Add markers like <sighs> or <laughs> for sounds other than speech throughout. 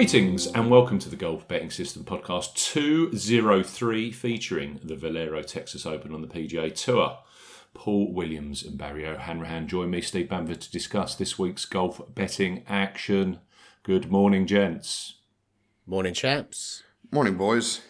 Greetings and welcome to the Golf Betting System podcast 203 featuring the Valero Texas Open on the PGA Tour. Paul Williams and Barry O'Hanrahan join me, Steve Bamford, to discuss this week's golf betting action. Good morning, gents. Morning, chaps. Morning, boys.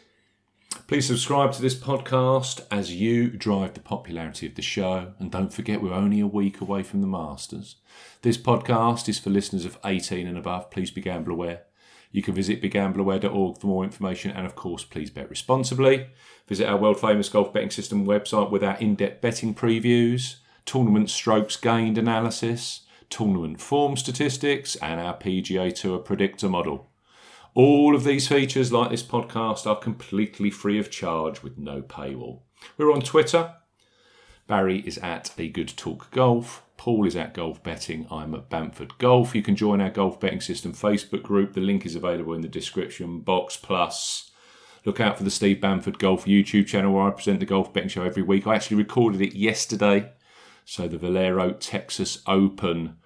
Please subscribe to this podcast as you drive the popularity of the show. And don't forget, we're only a week away from the Masters. This podcast is for listeners of 18 and above. Please be gamble aware. You can visit begambleaware.org for more information. And of course, please bet responsibly. Visit our world famous golf betting system website with our in depth betting previews, tournament strokes gained analysis, tournament form statistics, and our PGA Tour predictor model. All of these features, like this podcast, are completely free of charge with no paywall. We're on Twitter. Barry is at A Good Talk Golf. Paul is at Golf Betting. I'm at Bamford Golf. You can join our Golf Betting System Facebook group. The link is available in the description box. Plus, look out for the Steve Bamford Golf YouTube channel where I present the Golf Betting Show every week. I actually recorded it yesterday. So the Valero Texas Open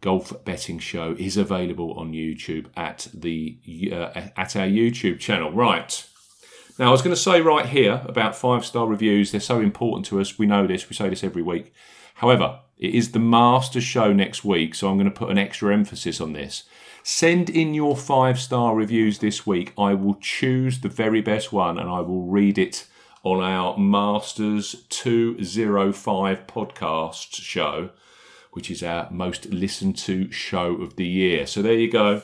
golf betting show is available on YouTube at the uh, at our YouTube channel. Right. Now, I was going to say right here about five star reviews. They're so important to us. We know this. We say this every week. However, it is the master show next week, so I'm going to put an extra emphasis on this. Send in your five star reviews this week. I will choose the very best one and I will read it on our Masters 205 podcast show which is our most listened to show of the year. So there you go.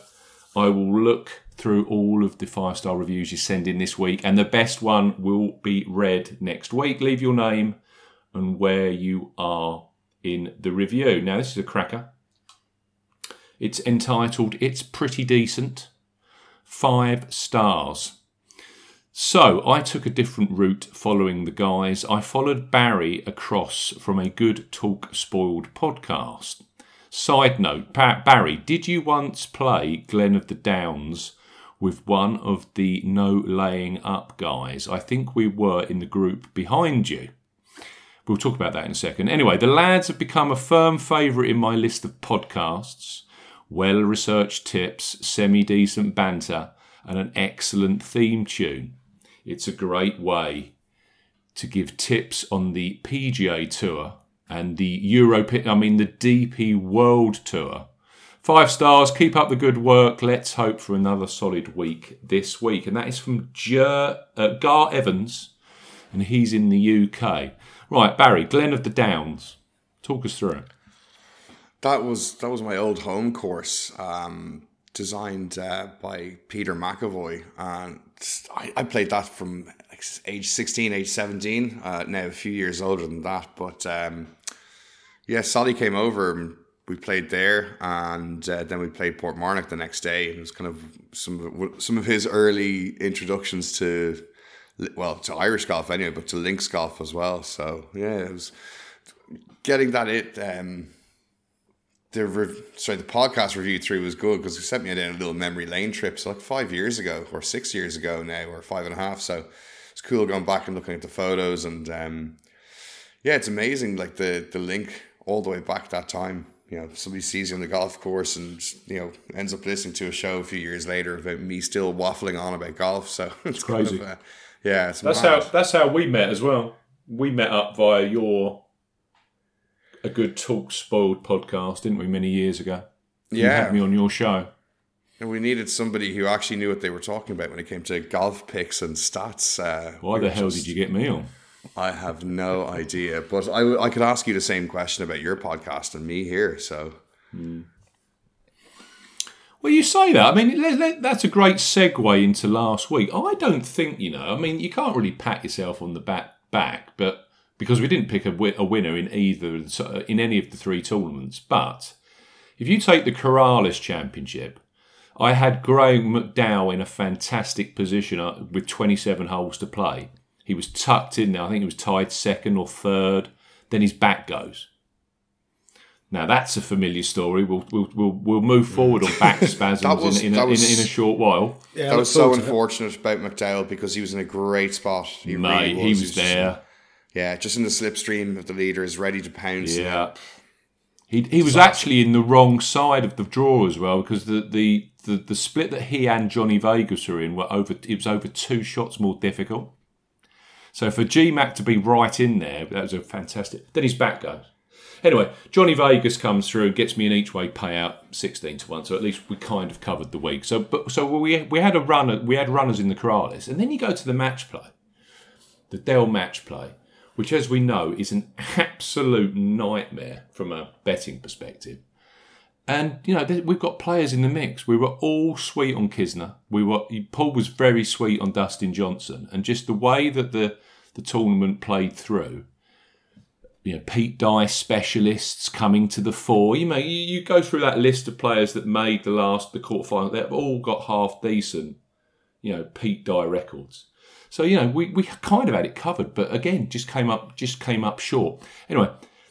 I will look through all of the five star reviews you send in this week, and the best one will be read next week. Leave your name and where you are in the review. Now, this is a cracker. It's entitled It's Pretty Decent. Five stars. So I took a different route following the guys. I followed Barry across from a Good Walk Spoiled podcast. Side note Barry, did you once play Glen of the Downs with one of the no laying up guys? I think we were in the group behind you. We'll talk about that in a second. Anyway, the lads have become a firm favourite in my list of podcasts. Well researched tips, semi decent banter, and an excellent theme tune. It's a great way to give tips on the PGA Tour and the Euro, I mean the DP World Tour. Five stars, keep up the good work. Let's hope for another solid week this week. And that is from uh, Gar Evans, and he's in the UK. Right, Barry, Glen of the Downs. Talk us through it. That was that was my old home course, um, designed uh, by Peter McEvoy, and I, I played that from age 16, age 17, uh, now a few years older than that. But um, yeah, Soly came over and we played there, and uh, then we played Portmarnock the next day. It was kind of some of, some of his early introductions to, well, to Irish golf anyway, but to links golf as well. So yeah, it was getting that it. Um, the rev- sorry the podcast review through was good because it sent me down a little memory lane trip. So like five years ago or six years ago now or five and a half. So it's cool going back and looking at the photos and um, yeah, it's amazing like the the link all the way back that time. You know, somebody sees you on the golf course and you know ends up listening to a show a few years later about me still waffling on about golf. So <laughs> it's, crazy. Kind of, uh, yeah, it's that's how that's how we met as well. We met up via your a good walk spoiled podcast, didn't we, many years ago? You Yeah. had me on your show. And we needed somebody who actually knew what they were talking about when it came to golf picks and stats. Uh, Why the hell just- did you get me on? I have no idea, but I, I could ask you the same question about your podcast and me here. So Well, you say that. I mean, that's a great segue into last week. I don't think you know. I mean, you can't really pat yourself on the back, back, but because we didn't pick a, a winner in either in any of the three tournaments. But if you take the Corales Championship, I had Graham McDowell in a fantastic position uh, with 27 holes to play. He was tucked in there. I think he was tied second or third. Then his back goes. Now that's a familiar story. We'll we'll we'll, we'll move forward on back <laughs> spasms was- in, in, a, was- in, in a short while. Yeah, I that was so forward it. unfortunate about McDowell because he was in a great spot. He Mate, really he was just- there. yeah, just in the slipstream of the leaders, ready to pounce. Yeah. He, he was actually in the wrong side of the draw as well because the, the, the, the split that he and Johnny Vegas were in were over it was over two shots more difficult. So for GMAC to be right in there, that was a fantastic. Then his back goes. Anyway, Johnny Vegas comes through gets me an each way payout, sixteen to one. So at least we kind of covered the week. So but so we we had a runner, we had runners in the Corales, and then you go to the match play, the Dell match play, which as we know is an absolute nightmare from a betting perspective. And you know we've got players in the mix. We were all sweet on Kisner. We were Paul was very sweet on Dustin Johnson, and just the way that the the tournament played through. You know, Pete Dye specialists coming to the fore. You know, you, you go through that list of players that made the last the quarterfinal. They've all got half decent, you know, Pete Dye records. So you know, we, we kind of had it covered, but again, just came up just came up short. Anyway,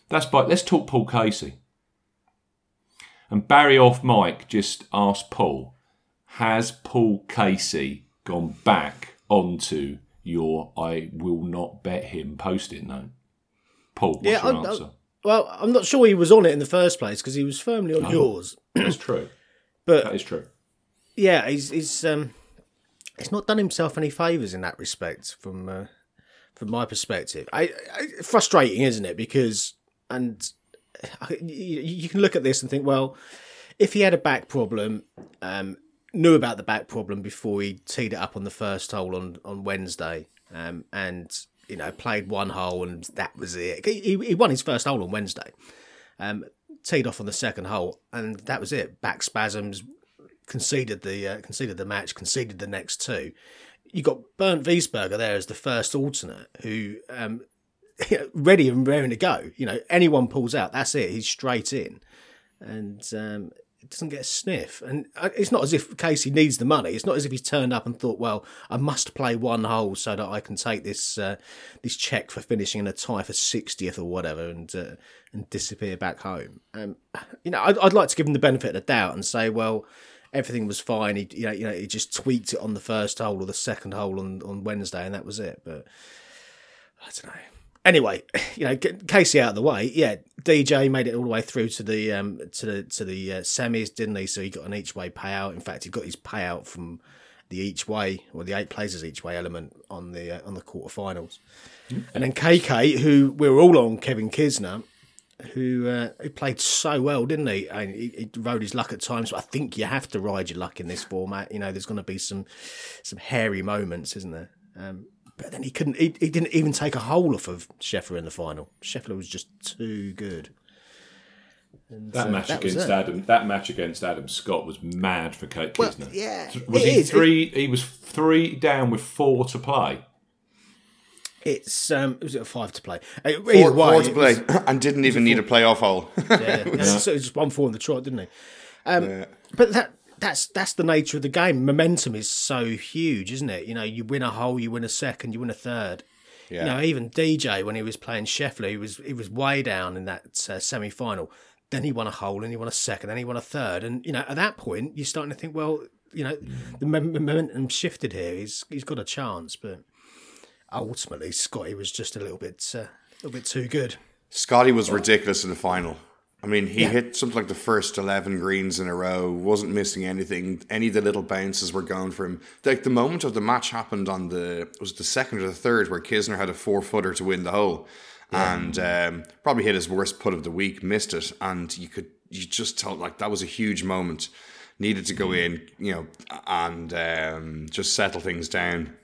that's by. Let's talk Paul Casey. And Barry off Mike just asked Paul, has Paul Casey gone back onto your I will not bet him post-it note? Paul, what's Yeah, your I- I- answer? Well, I'm not sure he was on it in the first place because he was firmly on Oh. yours. That's true. <clears throat> But That is true. yeah, he's he's um he's not done himself any favors in that respect from uh, from my perspective. I, I frustrating, isn't it? Because and I- you, you can look at this and think, well, if he had a back problem, um, knew about the back problem before he teed it up on the first hole on on Wednesday, um, and you know played one hole and that was it. He, he won his first hole on Wednesday. Um, teed off on the second hole, and that was it. Back spasms, conceded the uh, conceded the match, conceded the next two. You got Bernd Wiesberger there as the first alternate, who um, <laughs> ready and raring to go. You know, anyone pulls out, that's it. He's straight in, and um, doesn't get a sniff. And uh, it's not as if Casey needs the money. It's not as if he's turned up and thought, well, I must play one hole so that I can take this uh, this check for finishing in a tie for sixtieth or whatever, and uh, and disappear back home. Um, you know, I'd, I'd like to give him the benefit of the doubt and say, well everything was fine. He, you know, you know, he just tweaked it on the first hole or the second hole on, on Wednesday, and that was it. But I don't know. Anyway, <sighs> you know, Casey out of the way. Yeah, DJ made it all the way through to the um to the to the uh, semis, didn't he? So he got an each way payout. In fact, he got his payout from the each way or the eight places each way element on the uh, on the quarterfinals. And then KK, who we were all on Kevin Kisner, who uh, who played so well, didn't he? And he, he rode his luck at times. But I think you have to ride your luck in this format. You know, there's going to be some some hairy moments, isn't there? Um, but then he couldn't. He, he didn't even take a hole off of Scheffler in the final. Scheffler was just too good. And, That uh, match that against. Adam, that match against Adam Scott was mad for Kate Well, Kisner. yeah, was it he is. three? He was three down with four to play. It's um, was it a five to play? Uh, Four, way, four to <clears throat> it was- play, and didn't even need a playoff hole. Yeah, yeah. <laughs> So it was just one four in the trot, didn't he? Um, Yeah. But that that's that's the nature of the game. Momentum is so huge, isn't it? You know, you win a hole, you win a second, you win a third. Yeah. You know, even DJ when he was playing Scheffler, he was he was way down in that uh, semi final. Then he won a hole, and he won a second, then he won a third, and you know at that point you're starting to think, well, you know, the momentum shifted here. He's he's got a chance, but ultimately Scotty was just a little bit uh, a little bit too good. Scotty was ridiculous in the final. I mean, he hit something like the first 11 greens in a row, wasn't missing anything. Any of the little bounces were going for him. Like the moment of the match happened on the, was it the second or the third, where Kisner had a four footer to win the hole and um, probably hit his worst putt of the week, missed it. And you could, you just felt like that was a huge moment. Needed to go in, you know, and um, just settle things down.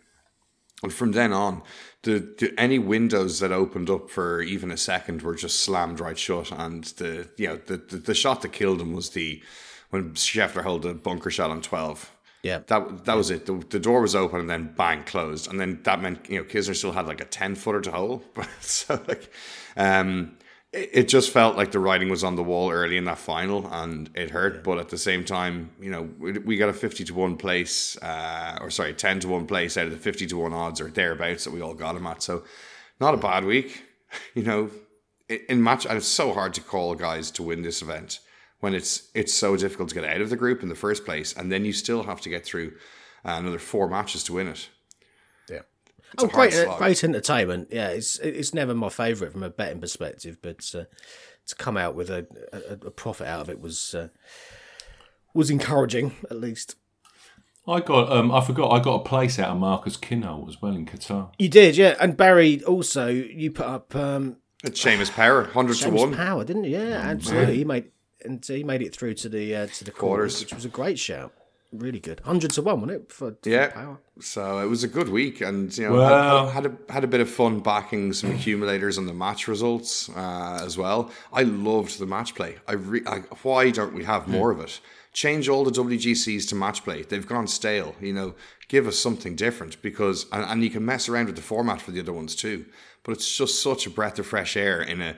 And from then on, the, the any windows that opened up for even a second were just slammed right shut. And the you know the the, the shot that killed him was the when Scheffler held a bunker shot on twelve. Yeah. That that was it. The, the door was open and then bang closed, and then that meant you know Kisner still had like a ten footer to hole. <laughs> so like, um, it, just felt like the writing was on the wall early in that final, and it hurt. But at the same time, you know, we, we got a fifty to one place, uh, or sorry, ten to one place out of the fifty to one odds or thereabouts that we all got him at. So, not a bad week. <laughs> You know, in, in match, and it's so hard to call guys to win this event when it's it's so difficult to get out of the group in the first place, and then you still have to get through uh, another four matches to win it. Yeah. It's Oh, a great, uh, great entertainment. Yeah, it's it's never my favourite from a betting perspective, but uh, to come out with a, a, a profit out of it was uh, was encouraging, at least. I got. Um, I forgot. I got a place out of Marcus Kinhult as well in Qatar. You did, yeah. And Barry also, you put up um, It's Seamus Power, hundred to one. Power, didn't you? Yeah, absolutely. He made and he made it through to the uh, to the quarters, Quarters. which was a great shout. Really good, hundred to one, wasn't it? For, for Yeah. Power. So it was a good week, and you know, Well- I, I had a had a bit of fun backing some accumulators on the match results uh, as well. I loved the match play. I, re- I why don't we have more of it? Change all the WGCs to match play. They've gone stale. You know, give us something different because, and, and you can mess around with the format for the other ones too. But it's just such a breath of fresh air in a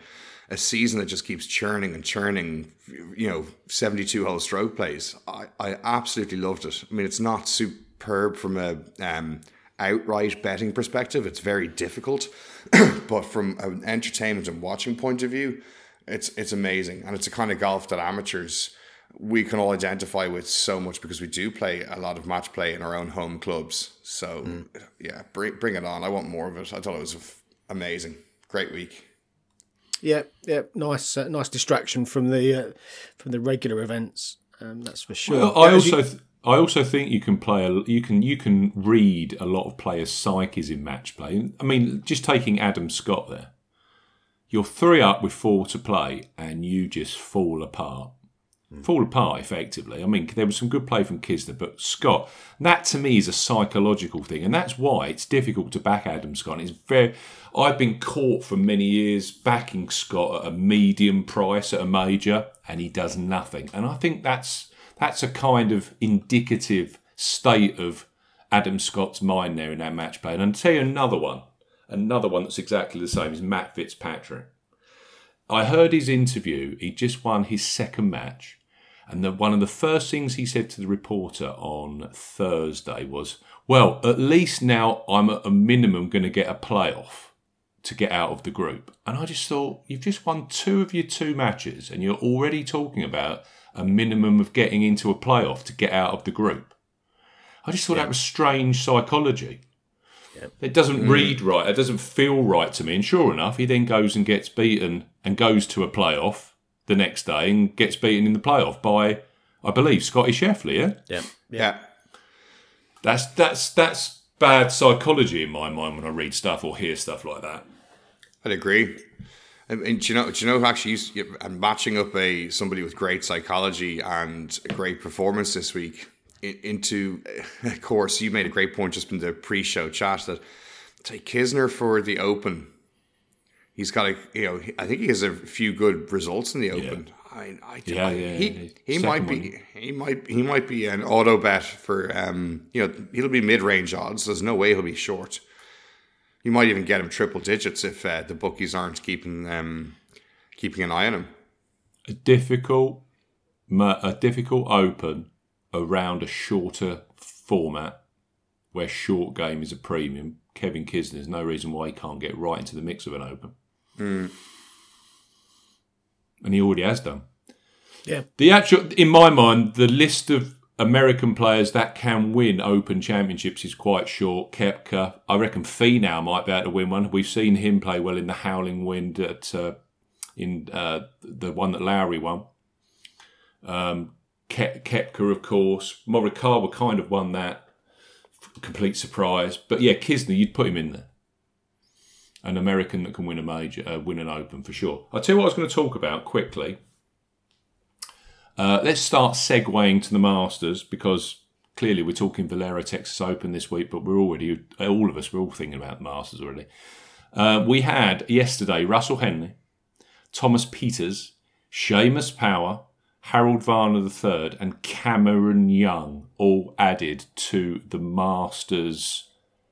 a season that just keeps churning and churning, you know, 72 hole stroke plays. I, I absolutely loved it. I mean, it's not superb from a um, outright betting perspective, it's very difficult. <clears throat> but from an entertainment and watching point of view, it's it's amazing. And it's a kind of golf that amateurs we can all identify with so much because we do play a lot of match play in our own home clubs. So, yeah, bring, bring it on. I want more of it. I thought it was amazing. Great week. Yeah, yeah, nice, uh, nice distraction from the uh, from the regular events. Um, that's for sure. Well, I Yeah, also. I also think you can play a, you can you can read a lot of players' psyches in match play. I mean, just taking Adam Scott there, you're three up with four to play, and you just fall apart. Fall apart effectively. I mean, there was some good play from Kisner, but Scott, that to me is a psychological thing, and that's why it's difficult to back Adam Scott. It's very. I've been caught for many years backing Scott at a medium price at a major, and he does nothing. And I think that's that's a kind of indicative state of Adam Scott's mind there in that match play. And I'll tell you another one, another one that's exactly the same is Matt Fitzpatrick. I heard his interview. He just won his second match. And the, one of the first things he said to the reporter on Thursday was, Well, at least now I'm at a minimum going to get a playoff to get out of the group. And I just thought, You've just won two of your two matches, and you're already talking about a minimum of getting into a playoff to get out of the group. I just thought that was strange psychology. It doesn't mm. read right. It doesn't feel right to me. And sure enough, he then goes and gets beaten and goes to a playoff the next day and gets beaten in the playoff by, I believe, Scotty Scheffler. Yeah, yeah, Yeah. that's that's that's bad psychology in my mind when I read stuff or hear stuff like that. I'd agree. And, and do you know? Do you know actually used and matching up a somebody with great psychology and a great performance this week into of course you made a great point just in the pre-show chat that take Kisner for the Open. He's got a you know I think he has a few good results in the Open. I, I, Yeah, I- yeah, He yeah. he Second might be he might he might be an auto bet for um you know he'll be mid range odds. There's no way he'll be short. You might even get him triple digits if uh, the bookies aren't keeping um, keeping an eye on him. A difficult, a difficult open around a shorter format where short game is a premium. Kevin Kisner, there's no reason why he can't get right into the mix of an open. And he already has done. yeah. The actual, in my mind, the list of American players that can win Open Championships is quite short. Koepka, I reckon Finau might be able to win one. We've seen him play well in the Howling Wind at uh, in uh, the one that Lowry won. Um, Ke- Koepka, of course, Morikawa kind of won that. Complete surprise, but yeah, Kisner, you'd put him in there. An American that can win a major, uh, win an Open for sure. I'll tell you what I was going to talk about quickly. Uh, let's start segueing to the Masters because clearly we're talking Valero Texas Open this week, but we're already, all of us, we're all thinking about the Masters already. Uh, we had yesterday Russell Henley, Thomas Pieters, Seamus Power, Harold Varner III, and Cameron Young all added to the Masters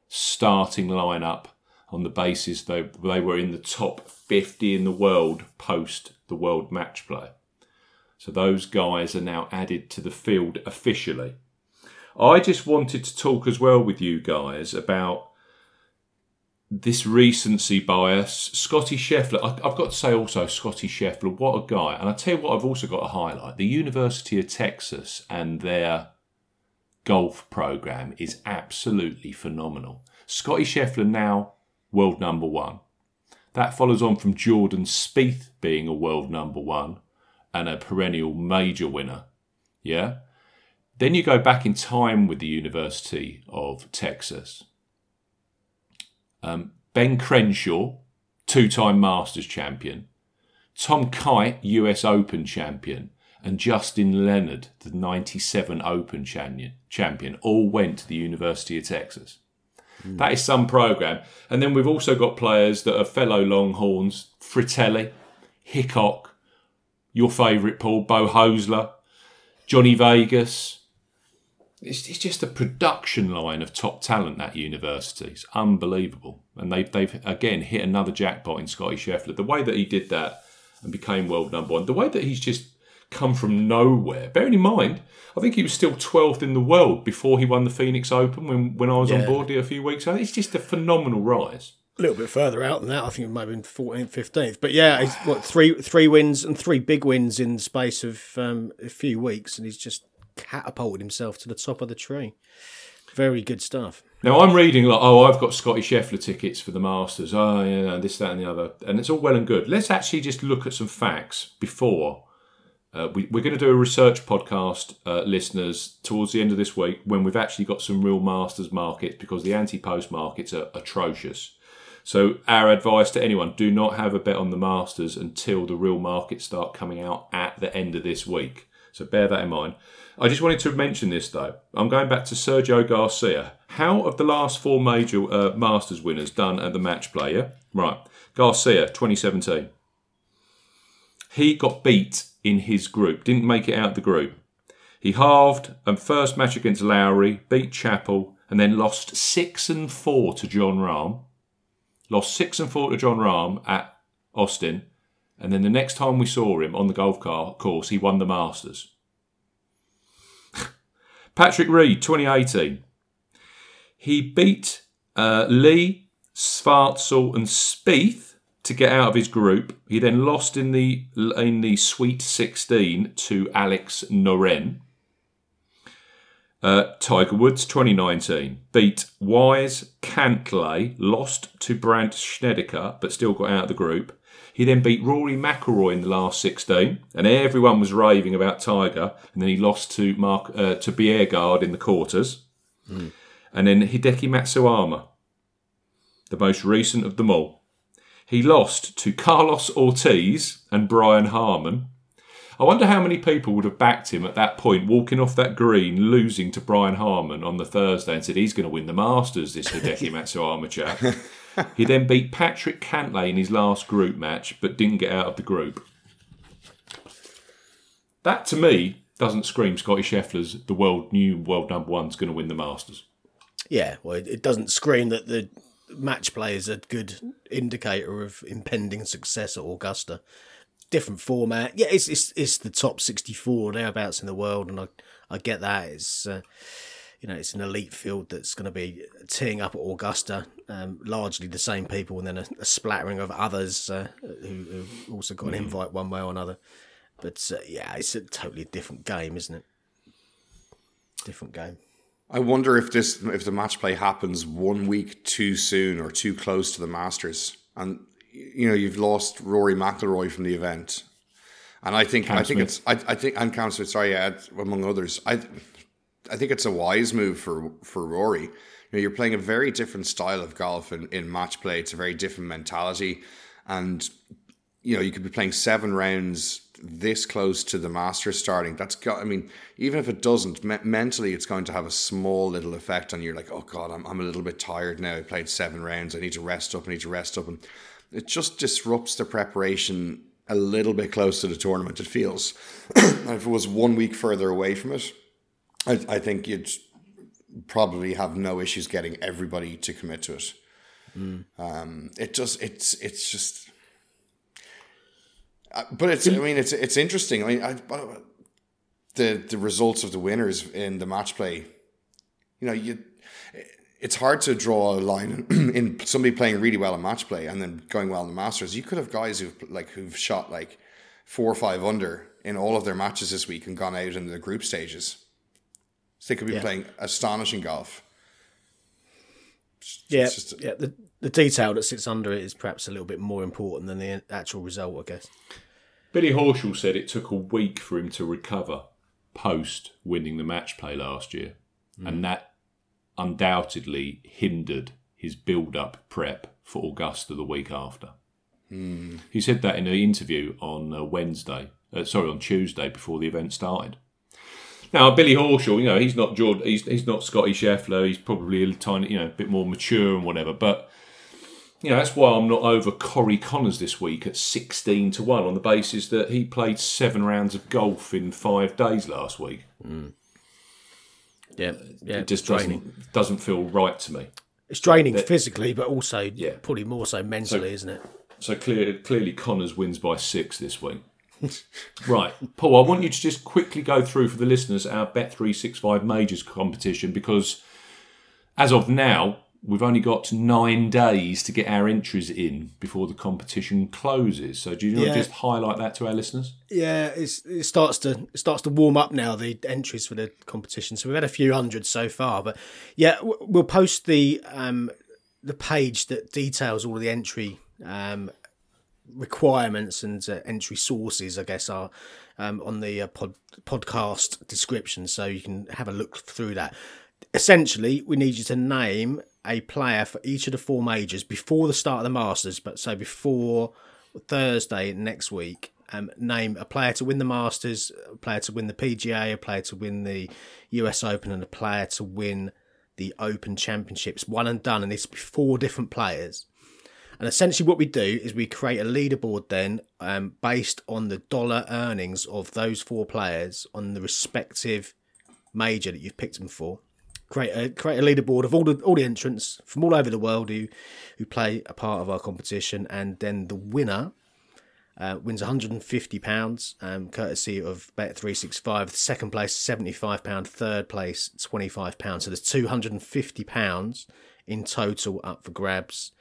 starting lineup on the basis they they were in the top 50 in the world post the world match play. So those guys are now added to the field officially. I just wanted to talk as well with you guys about this recency bias. Scotty Scheffler, I've got to say also, Scotty Scheffler, what a guy. And I tell you what, I've also got to highlight the University of Texas and their golf program is absolutely phenomenal. Scotty Scheffler now world number one. That follows on from Jordan Spieth being a world number one and a perennial major winner. Yeah. Then you go back in time with the University of Texas. Um, ben Crenshaw, two time Masters champion. Tom Kite, US Open champion. And Justin Leonard, the 97 Open champion, champion, all went to the University of Texas. That is some program. And then we've also got players that are fellow Longhorns Frittelli, Hickok, your favourite Paul, Beau Hossler, Johnny Vegas. It's, it's just a production line of top talent that university. It's unbelievable. And they've, they've again hit another jackpot in Scotty Scheffler. The way that he did that and became world number one, the way that he's just come from nowhere. Bearing in mind, I think he was still 12th in the world before he won the Phoenix Open when, when I was on board here a few weeks ago. It's just a phenomenal rise. A little bit further out than that. I think it might have been 14th, 15th. But yeah, what three three wins and three big wins in the space of um, a few weeks, and he's just catapulted himself to the top of the tree. Very good stuff. Now I'm reading like, oh, I've got Scotty Scheffler tickets for the Masters. Oh, yeah, this, that, and the other, and it's all well and good. Let's actually just look at some facts before uh, we, we're going to do a research podcast, uh, listeners, towards the end of this week when we've actually got some real Masters markets because the anti-post markets are atrocious. So our advice to anyone: do not have a bet on the Masters until the real markets start coming out at the end of this week. So bear that in mind. I just wanted to mention this though. I'm going back to Sergio Garcia. How have the last four major uh, Masters winners done at the match play? Yeah? Right. Garcia, 2017. He got beat in his group, didn't make it out the group. He halved and first match against Lowry, beat Chappell, and then lost six and four to Jon Rahm. Lost six and four to Jon Rahm at Austin, and then the next time we saw him on the golf car course, he won the Masters. <laughs> Patrick Reed, 2018. He beat uh, Lee, Schwartzel, and Spieth to get out of his group. He then lost in the in the Sweet 16 to Alex Noren. Uh, Tiger Woods 2019 beat Wise Cantlay, lost to Brandt Snedeker, but still got out of the group. He then beat Rory McIlroy in the last 16, and everyone was raving about Tiger. And then he lost to Mark uh, to Bjerregaard in the quarters, and then Hideki Matsuyama, the most recent of them all. He lost to Carlos Ortiz and Brian Harman. I wonder how many people would have backed him at that point, walking off that green, losing to Brian Harman on the Thursday, and said he's going to win the Masters. This Hideki <laughs> Matsuyama chap. He then beat Patrick Cantlay in his last group match, but didn't get out of the group. That to me doesn't scream Scotty Scheffler's the world new world number one's going to win the Masters. Yeah, well, it, it doesn't scream that the match play is a good indicator of impending success at Augusta. Different format. Yeah, it's it's, it's the top sixty-four thereabouts in the world, and I I get that. It's uh, you know it's an elite field that's going to be teeing up at Augusta. Um, largely the same people, and then a, a splattering of others uh, who, who also got an invite one way or another. But uh, yeah, it's a totally different game, isn't it? Different game. I wonder if this if the match play happens one week too soon or too close to the Masters, and you know you've lost Rory McIlroy from the event, and I think I think Smith. it's I, I think and Cam Smith, sorry, yeah, among others, I I think it's a wise move for for Rory. You know, you're playing a very different style of golf in, in match play. It's a very different mentality, and you know you could be playing seven rounds this close to the Masters starting. That's got. I mean, even if it doesn't, me- mentally, it's going to have a small little effect on you. Like, oh god, I'm I'm a little bit tired now. I played seven rounds. I need to rest up. I need to rest up, and it just disrupts the preparation a little bit close to the tournament. It feels. <clears throat> if it was one week further away from it, I, I think you'd probably have no issues getting everybody to commit to it. Um, it just it's it's just. Uh, but it's I mean it's it's interesting. I mean I, the the results of the winners in the match play. You know you. It's hard to draw a line <clears throat> in somebody playing really well in match play and then going well in the Masters. You could have guys who've like who've shot like four or five under in all of their matches this week and gone out in the group stages. So they could be Yeah. playing astonishing golf. Yeah, It's just- yeah. The, the detail that sits under it is perhaps a little bit more important than the actual result, I guess. Billy Horschel said it took a week for him to recover post winning the match play last year, and that undoubtedly hindered his build up prep for Augusta the week after. He said that in an interview on uh, Wednesday, uh, sorry, on Tuesday before the event started. Now, Billy Horschel, you know, he's not Jordan, he's, he's not Scotty Scheffler. He's probably a tiny, you know, a bit more mature and whatever. But you know, that's why I'm not over Corey Conners this week at 16 to 1 on the basis that he played seven rounds of golf in five days last week. Yeah, yeah. It just doesn't, doesn't feel right to me. It's draining physically, but also Yeah. probably more so mentally, isn't it? So clear, clearly Connors wins by six this week. <laughs> right, Paul, I want you to just quickly go through for the listeners our Bet365 Majors competition because as of now, we've only got nine days to get our entries in before the competition closes. So do you want Yeah. to just highlight that to our listeners? Yeah, it's, it starts to it starts to warm up now. The entries for the competition, so we've had a few hundred so far. But yeah, we'll post the um, the page that details all of the entry um, requirements and uh, entry sources. I guess are um, on the uh, pod, podcast description, so you can have a look through that. Essentially, we need you to name a player for each of the four majors before the start of the Masters, but so before Thursday next week. Um, name a player to win the Masters, a player to win the PGA, a player to win the US Open, and a player to win the Open Championships. One and done, and it's four different players. And essentially, what we do is we create a leaderboard then um, based on the dollar earnings of those four players on the respective major that you've picked them for. Create a create a leaderboard of all the all the entrants from all over the world who who play a part of our competition, and then the winner uh, wins 150 pounds, um, courtesy of Bet 365. Second place 75 pound, third place 25 pounds. So there's 250 pounds in total up for grabs.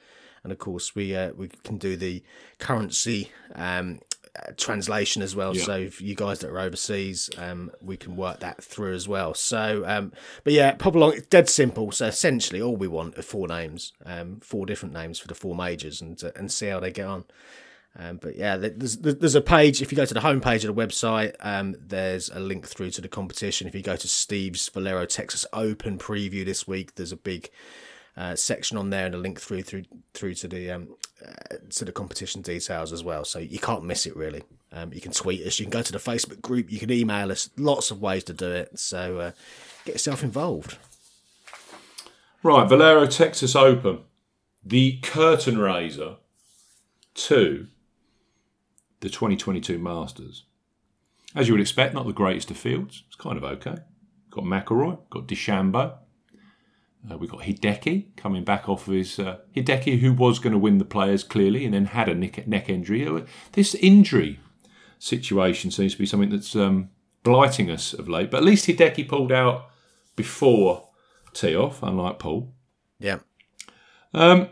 And of course, we uh, we can do the currency um, translation as well. Yeah. So for you guys that are overseas, um, we can work that through as well. So, um, but yeah, pop along. It's dead simple. So essentially, all we want are four names, um, four different names for the four majors, and uh, and see how they get on. Um, but yeah, there's there's a page. If you go to the homepage of the website, um, there's a link through to the competition. If you go to Steve's Valero Texas Open preview this week, there's a big uh, section on there and a link through through through to the um, uh, to the competition details as well. So you can't miss it really. Um, you can tweet us, you can go to the Facebook group, you can email us. Lots of ways to do it. So uh, get yourself involved. Right, Valero Texas Open, the curtain raiser to the 2022 Masters. As you would expect, not the greatest of fields. It's kind of okay. Got McIlroy, got DeChambeau. Uh, we've got Hideki coming back off of his uh, Hideki, who was going to win the players clearly, and then had a neck, neck injury. Uh, This injury situation seems to be something that's um, blighting us of late. But at least Hideki pulled out before tee off, unlike Paul. Yeah. Um,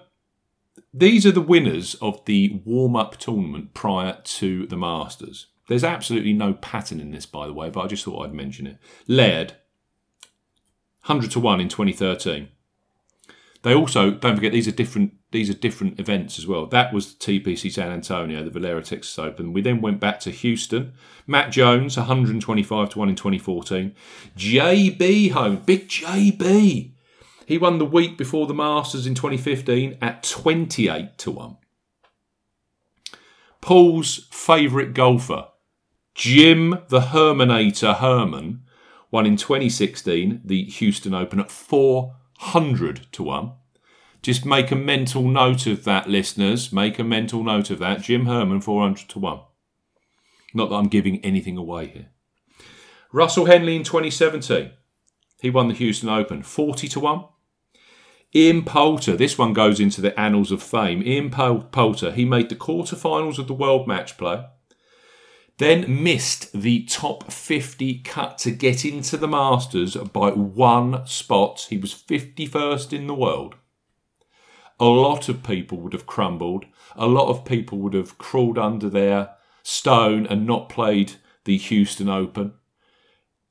these are the winners of the warm up tournament prior to the Masters. There's absolutely no pattern in this, by the way, but I just thought I'd mention it. Laird, 100 to 1 in 2013. They also don't forget these are different. These are different events as well. That was the TPC San Antonio, the Valero Texas Open. We then went back to Houston. Matt Jones, 125 to one in 2014. JB Holmes, big JB. He won the week before the Masters in 2015 at 28 to one. Paul's favourite golfer, Jim the Herminator Herman, won in 2016 the Houston Open at 400 to 1. Just make a mental note of that, listeners. Make a mental note of that. Jim Herman, 400 to 1. Not that I'm giving anything away here. Russell Henley in 2017. He won the Houston Open, 40 to 1. Ian Poulter, this one goes into the annals of fame. Ian Poulter, he made the quarterfinals of the World Match Play, then missed the top 50 cut to get into the Masters by one spot. He was 51st in the world. A lot of people would have crumbled. A lot of people would have crawled under their stone and not played the Houston Open.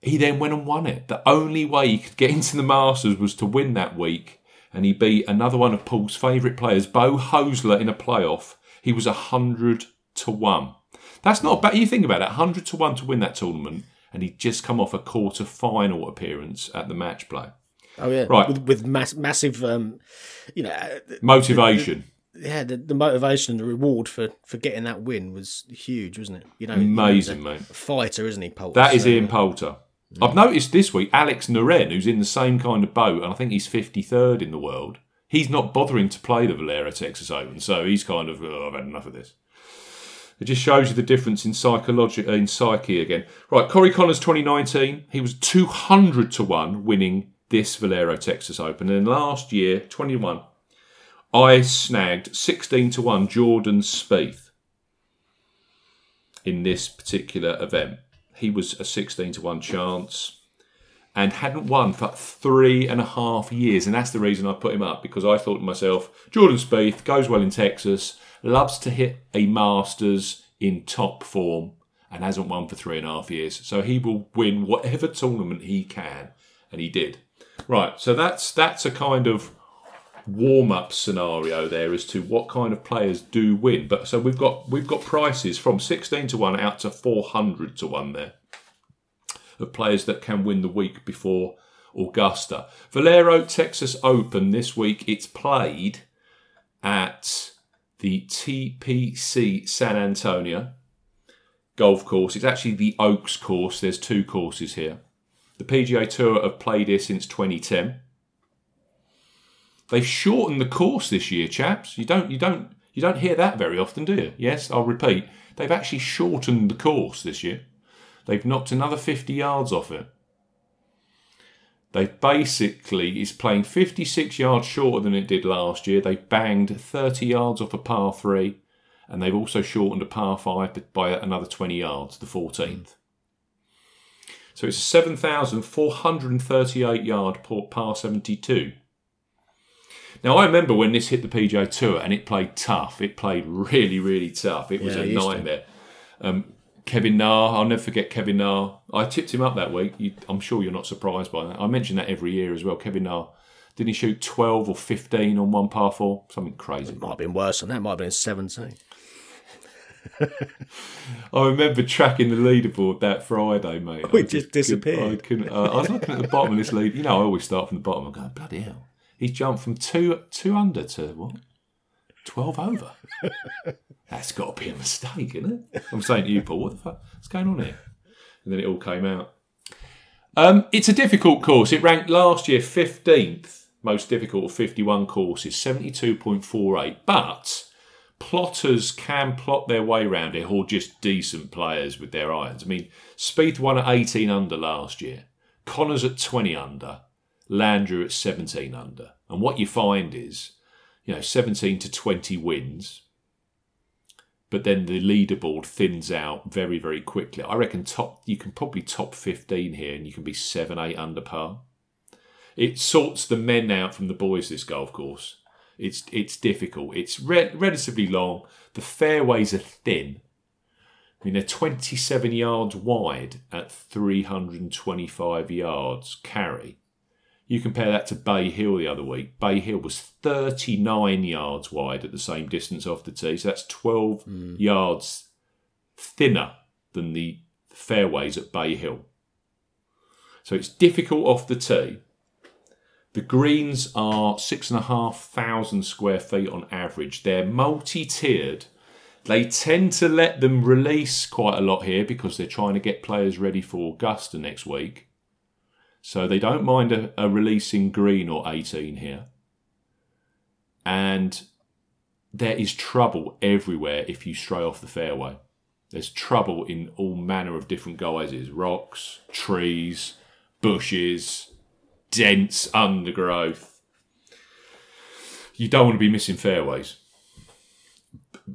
He then went and won it. The only way he could get <laughs> into the Masters was to win that week, and he beat another one of Paul's favourite players, Beau Hossler, in a playoff. He was a hundred to one. That's not bad. You think about it, hundred to one to win that tournament, and he'd just come off a quarter final appearance at the match play. Oh yeah, Right. With, with mass, massive, um, you know, uh, Motivation, yeah, the, the motivation and the reward for for getting that win was huge, wasn't it? You know, amazing, mate. fighter, isn't he? Poulter? That is So, Ian Poulter. I've noticed this week Alex Noren, who's in the same kind of boat, and I think he's 53rd in the world. He's not bothering to play the Valero Texas Open, so he's kind of, oh, I've had enough of this. It just shows you the difference in psychology, uh, in psyche again. Right, Corey Conners 2019, he was 200 to 1 winning this Valero Texas Open. And last year, 21, I snagged 16 to 1 Jordan Spieth in this particular event. He was a 16 to 1 chance and hadn't won for three and a half years. And that's the reason I put him up because I thought to myself, Jordan Spieth goes well in Texas, loves to hit a Masters in top form, and hasn't won for three and a half years. So he will win whatever tournament he can, and he did. Right, so that's that's a kind of warm up scenario there as to what kind of players do win. But so we've got we've got prices from sixteen to one out to four hundred to one there of players that can win the week before Augusta. Valero Texas Open this week. It's played at the TPC San Antonio golf course. It's actually the Oaks course. There's two courses here. The PGA Tour have played here since 2010. They've shortened the course this year, chaps. You don't, you don't, you don't hear that very often, do you? Yes, I'll repeat. They've actually shortened the course this year. They've knocked another 50 yards off it. They basically is playing 56 yards shorter than it did last year. They banged 30 yards off a par three, and they've also shortened a par five by another 20 yards, the 14th. So it's a 7,438 yard par 72. Now I remember when this hit the PGA Tour and it played tough. It played really, really tough. It was Yeah, a nightmare. Um, Kevin Na, I'll never forget Kevin Na. I tipped him up that week. You, I'm sure you're not surprised by that. I mention that every year as well. Kevin Na, didn't he shoot 12 or 15 on one par four? Something crazy. Might have been worse than that. Might have been seventeen. <laughs> I remember tracking the leaderboard that Friday, mate. Oh, it I just couldn't- disappeared. I, couldn't, uh, I was looking at the bottom of this lead. You know, I always start from the bottom. I'm going, bloody hell. He's jumped from two two under to what? 12 over. <laughs> That's got to be a mistake, isn't it? I'm saying to you, Paul, what the fuck? What's going on here? And then it all came out. Um, it's a difficult course. It ranked last year 15th most difficult of 51 courses, 72.48. But plotters can plot their way around it, or just decent players with their irons. I mean, Spieth won at 18 under last year, Conners at 20 under, Landry at 17 under. And what you find is, you know, 17 to 20 wins, but then the leaderboard thins out very, very quickly. I reckon top you can probably top 15 here and you can be 7, 8 under par. It sorts the men out from the boys, this golf course. It's it's difficult. It's re- relatively long. The fairways are thin. I mean, they're 27 yards wide at 325 yards carry. You compare that to Bay Hill the other week. Bay Hill was 39 yards wide at the same distance off the tee. So that's 12 mm. yards thinner than the fairways at Bay Hill. So it's difficult off the tee. The greens are six and a half thousand square feet on average. They're multi tiered. They tend to let them release quite a lot here because they're trying to get players ready for Augusta next week. So they don't mind a, a releasing green or 18 here. And there is trouble everywhere if you stray off the fairway. There's trouble in all manner of different guises rocks, trees, bushes, dense undergrowth. you don't want to be missing fairways.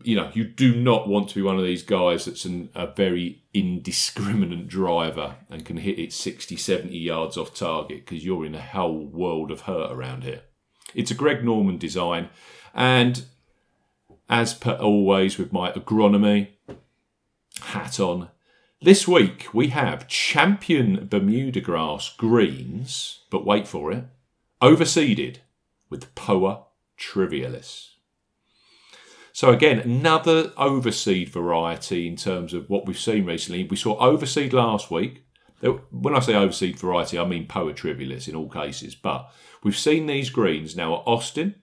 You know, you do not want to be one of these guys that's an, a very indiscriminate driver and can hit it 60, 70 yards off target because you're in a whole world of hurt around here. It's a Greg Norman design, and as per always with my agronomy hat on, this week we have champion Bermuda grass greens, but wait for it, overseeded with Poa trivialis. So again, another overseed variety in terms of what we've seen recently. We saw overseed last week. When I say overseed variety, I mean Poa trivialis in all cases. But we've seen these greens now at Austin.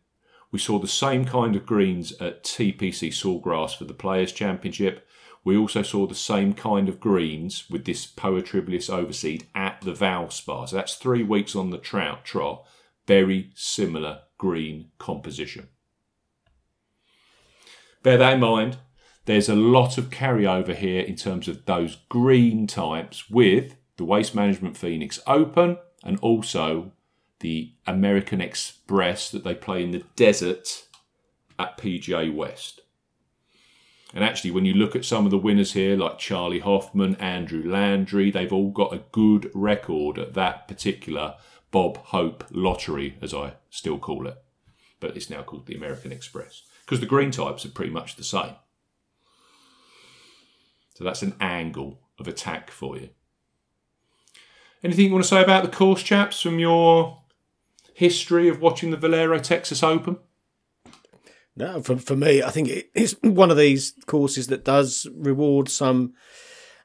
We saw the same kind of greens at TPC Sawgrass for the Players Championship. We also saw the same kind of greens with this Poa trivialis overseed at the Valspar. So that's three weeks on the trout trot. Very similar green composition. Bear that in mind. There's a lot of carryover here in terms of those green types with the Waste Management Phoenix Open and also the American Express that they play in the desert at PGA West. And actually, when you look at some of the winners here, like Charley Hoffman, Andrew Landry, they've all got a good record at that particular Bob Hope lottery, as I still call it. But it's now called the American Express because the green types are pretty much the same. So that's an angle of attack for you. Anything you want to say about the course, chaps, from your history of watching the Valero Texas Open? No, for, for me, I think it's one of these courses that does reward some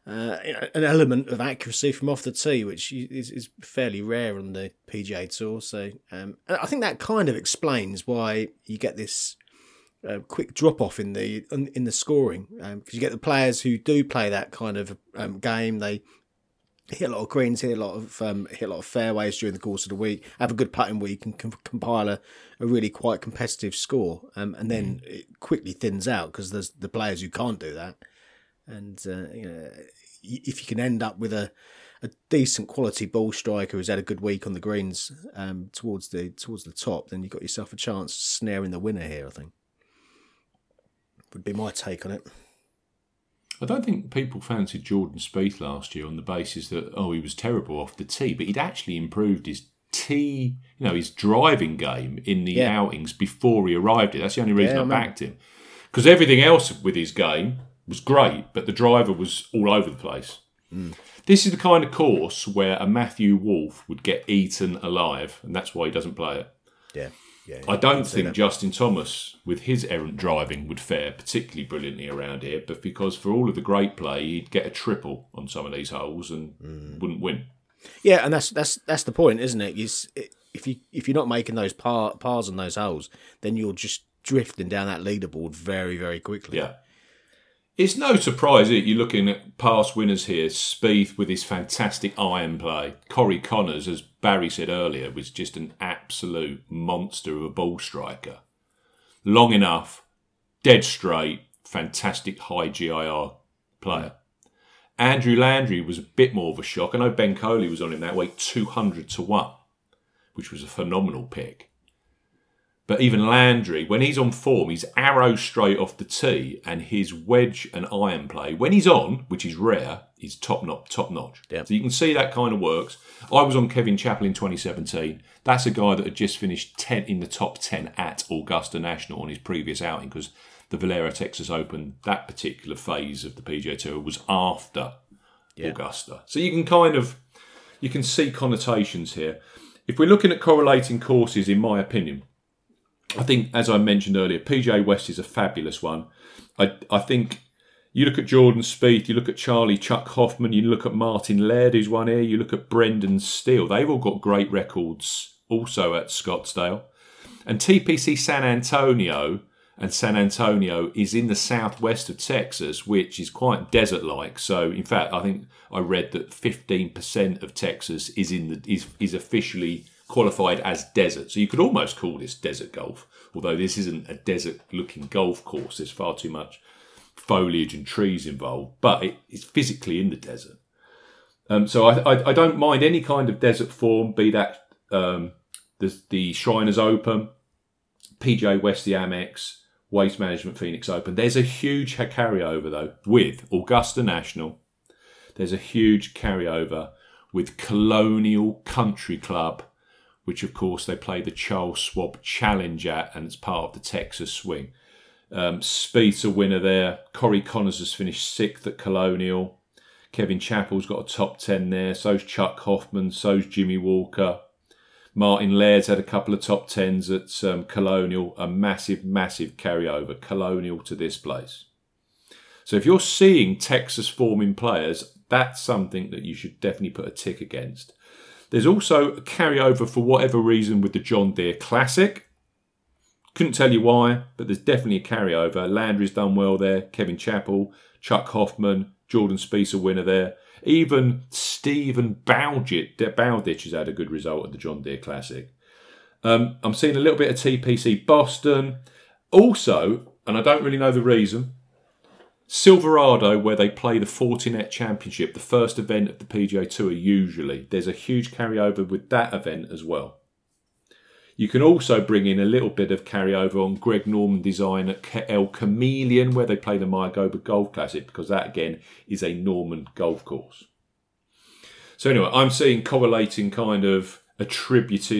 uh, an element of accuracy from off the tee, which is, is fairly rare on the PGA Tour. So um, I think that kind of explains why you get this uh, quick drop off in the in the scoring because um, you get the players who do play that kind of um, game. They hit a lot of greens, hit a lot of um, hit a lot of fairways during the course of the week, have a good putting week, and can compile a, a really quite competitive score. Um, and then mm. it quickly thins out because there's the players who can't do that. And uh, you know, if you can end up with a a decent quality ball striker who's had a good week on the greens um, towards the towards the top, then you've got yourself a chance of snaring the winner here. I think would be my take on it. I don't think people fancied Jordan Spieth last year on the basis that oh he was terrible off the tee, but he'd actually improved his tee, you know, his driving game in the yeah. outings before he arrived here. That's the only reason yeah, I backed him because everything else with his game was great, but the driver was all over the place. Mm. This is the kind of course where a Matthew Wolff would get eaten alive, and that's why he doesn't play it. Yeah. Yeah, I don't think Justin Thomas, with his errant driving, would fare particularly brilliantly around here, but because for all of the great play, he'd get a triple on some of these holes and mm. wouldn't win. Yeah, and that's that's that's the point, isn't it? Is if you if you're not making those par, pars on those holes, then you're just drifting down that leaderboard very very quickly. Yeah. It's no surprise that you're looking at past winners here. Spieth with his fantastic iron play. Corey Conners, as Barry said earlier, was just an absolute monster of a ball striker. Long enough, dead straight, fantastic high GIR player. Andrew Landry was a bit more of a shock. I know Ben Coley was on him that week, 200 to 1, which was a phenomenal pick. But even Landry, when he's on form, he's arrow straight off the tee, and his wedge and iron play, when he's on, which is rare, is top notch. Top notch. Yep. So you can see that kind of works. I was on Kevin Chappell in 2017. That's a guy that had just finished 10 in the top 10 at Augusta National on his previous outing because the Valero Texas Open, that particular phase of the PGA Tour was after Augusta. So you can kind of you can see connotations here. If we're looking at correlating courses, in my opinion I think, as I mentioned earlier, PGA West is a fabulous one. I, I think you look at Jordan Spieth, you look at Charley Chuck Hoffman, you look at Martin Laird, who's won here, you look at Brendan Steele. They've all got great records also at Scottsdale. And TPC San Antonio, and San Antonio is in the southwest of Texas, which is quite desert like. So, in fact, I think I read that 15% of Texas is in the is, is officially qualified as desert. So you could almost call this desert golf, although this isn't a desert looking golf course. There's far too much foliage and trees involved, but it, it's physically in the desert. Um, so I, I, I, don't mind any kind of desert form, be that um, the, the Shriners Open, PGA West, the Amex, Waste Management Phoenix Open. There's a huge carryover though with Augusta National. There's a huge carryover with Colonial Country Club, which of course they play the Charles Schwab Challenge at, and it's part of the Texas Swing. Um, Spieth's a winner there. Corey Conners has finished sixth at Colonial. Kevin Chappell's got a top 10 there. So's Chuck Hoffman. So's Jimmy Walker. Martin Laird's had a couple of top 10s at um, Colonial. A massive, massive carryover. Colonial to this place. So if you're seeing Texas forming players, that's something that you should definitely put a tick against. There's also a carryover for whatever reason with the John Deere Classic. Couldn't tell you why, but there's definitely a carryover. Landry's done well there. Kevin Chappell, Chuck Hoffman, Jordan Spieth a winner there. Even Steven Bowditch, Bowditch has had a good result at the John Deere Classic. Um, I'm seeing a little bit of TPC Boston. Also, and I don't really know the reason, Silverado, where they play the Fortinet Championship, the first event of the PGA Tour usually, there's a huge carryover with that event as well. You can also bring in a little bit of carryover on Greg Norman design at El Chameleon, where they play the Mayakoba Golf Classic, because that again is a Norman golf course. So anyway, I'm seeing correlating kind of attributes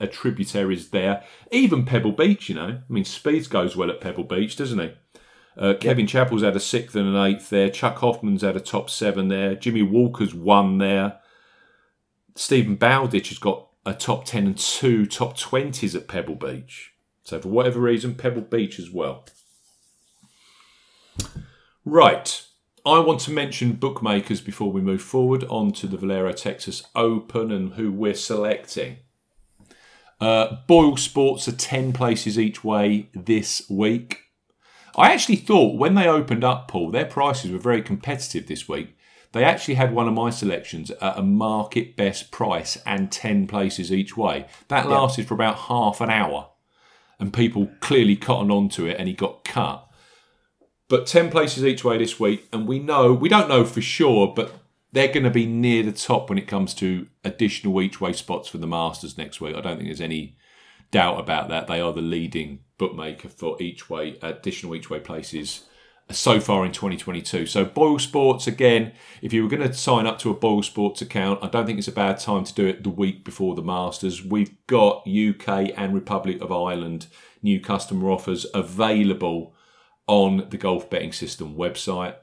attributaries there. Even Pebble Beach, you know. I mean, Spieth goes well at Pebble Beach, doesn't he? Uh, Kevin yep. Chappell's had a sixth and an eighth there. Chuck Hoffman's had a top seven there. Jimmy Walker's won there. Steven Bowditch has got a top 10 and two top 20s at Pebble Beach. So, for whatever reason, Pebble Beach as well. Right. I want to mention bookmakers before we move forward on to the Valero Texas Open and who we're selecting. Uh, Boyle Sports are 10 places each way this week. I actually thought when they opened up, Paul, their prices were very competitive this week. They actually had one of my selections at a market best price and 10 places each way. That lasted for about half an hour and people clearly cottoned onto it and he got cut. But 10 places each way this week, and we know, we don't know for sure, but they're going to be near the top when it comes to additional each way spots for the Masters next week. I don't think there's any doubt about that. They are the leading bookmaker for each way, additional each way places uh, so far in 2022. So Boyle Sports again, if you were going to sign up to a Boyle Sports account, I don't think it's a bad time to do it the week before the Masters. We've got UK and Republic of Ireland new customer offers available on the golf betting system website.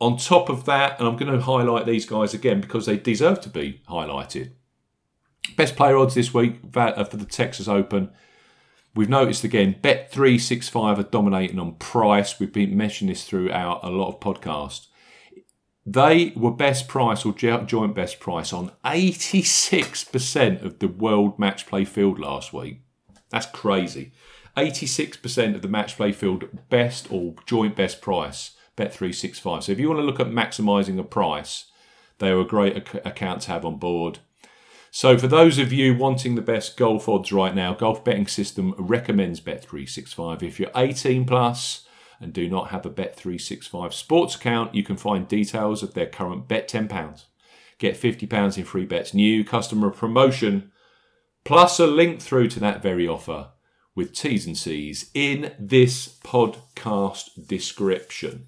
On top of that, and I'm going to highlight these guys again because they deserve to be highlighted. Best player odds this week uh, for the Texas Open We've noticed again, Bet365 are dominating on price. We've been mentioning this throughout a lot of podcasts. They were best price or joint best price on 86% of the world match play field last week. That's crazy. 86% of the match play field best or joint best price, Bet365. So if you want to look at maximising a price, they are a great account to have on board. So, for those of you wanting the best golf odds right now, Golf Betting System recommends Bet365. If you're 18 plus and do not have a Bet365 sports account, you can find details of their current bet £10. Get £50 in free bets, new customer promotion, plus a link through to that very offer with T's and C's in this podcast description.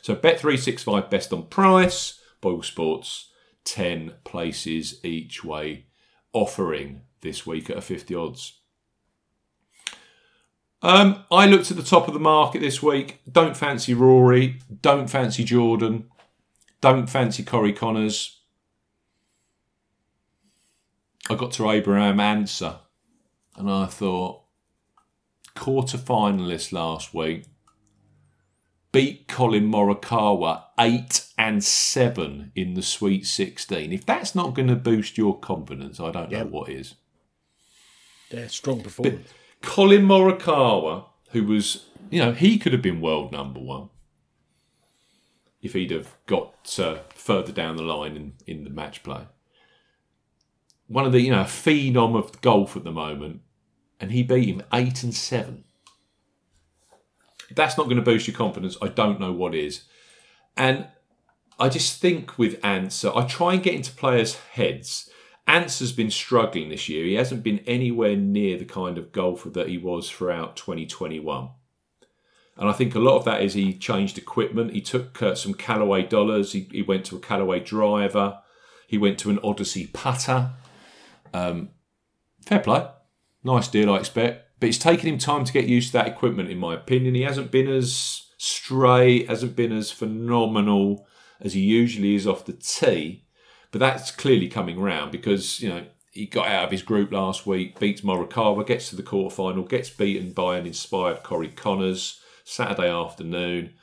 So, Bet365 best on price, Boyle Sports 10 places each way offering this week at a 50 odds. Um, I looked at the top of the market this week. Don't fancy Rory. Don't fancy Jordan. Don't fancy Corey Conners. I got to Abraham Ancer and I thought, quarter finalist last week, beat Collin Morikawa 8 and 7 in the Sweet 16. If that's not going to boost your confidence, I don't know what is. Yeah, strong performance. But Collin Morikawa, who was, you know, he could have been world number one if he'd have got uh, further down the line in, in the match play. One of the, you know, phenom of golf at the moment, and he beat him 8 and 7 that's not going to boost your confidence, I don't know what is. And I just think with Ancer, I try and get into players' heads. Has been struggling this year. He hasn't been anywhere near the kind of golfer that he was throughout 2021. And I think a lot of that is he changed equipment. He took uh, some Callaway dollars. He, he, went to a Callaway driver. He went to an Odyssey putter. Um, fair play. Nice deal, I expect. But it's taken him time to get used to that equipment, in my opinion. He hasn't been as straight, hasn't been as phenomenal as he usually is off the tee. But that's clearly coming round because, you know, he got out of his group last week, beats Morikawa, gets to the quarterfinal, gets beaten by an inspired Corey Conners Saturday afternoon.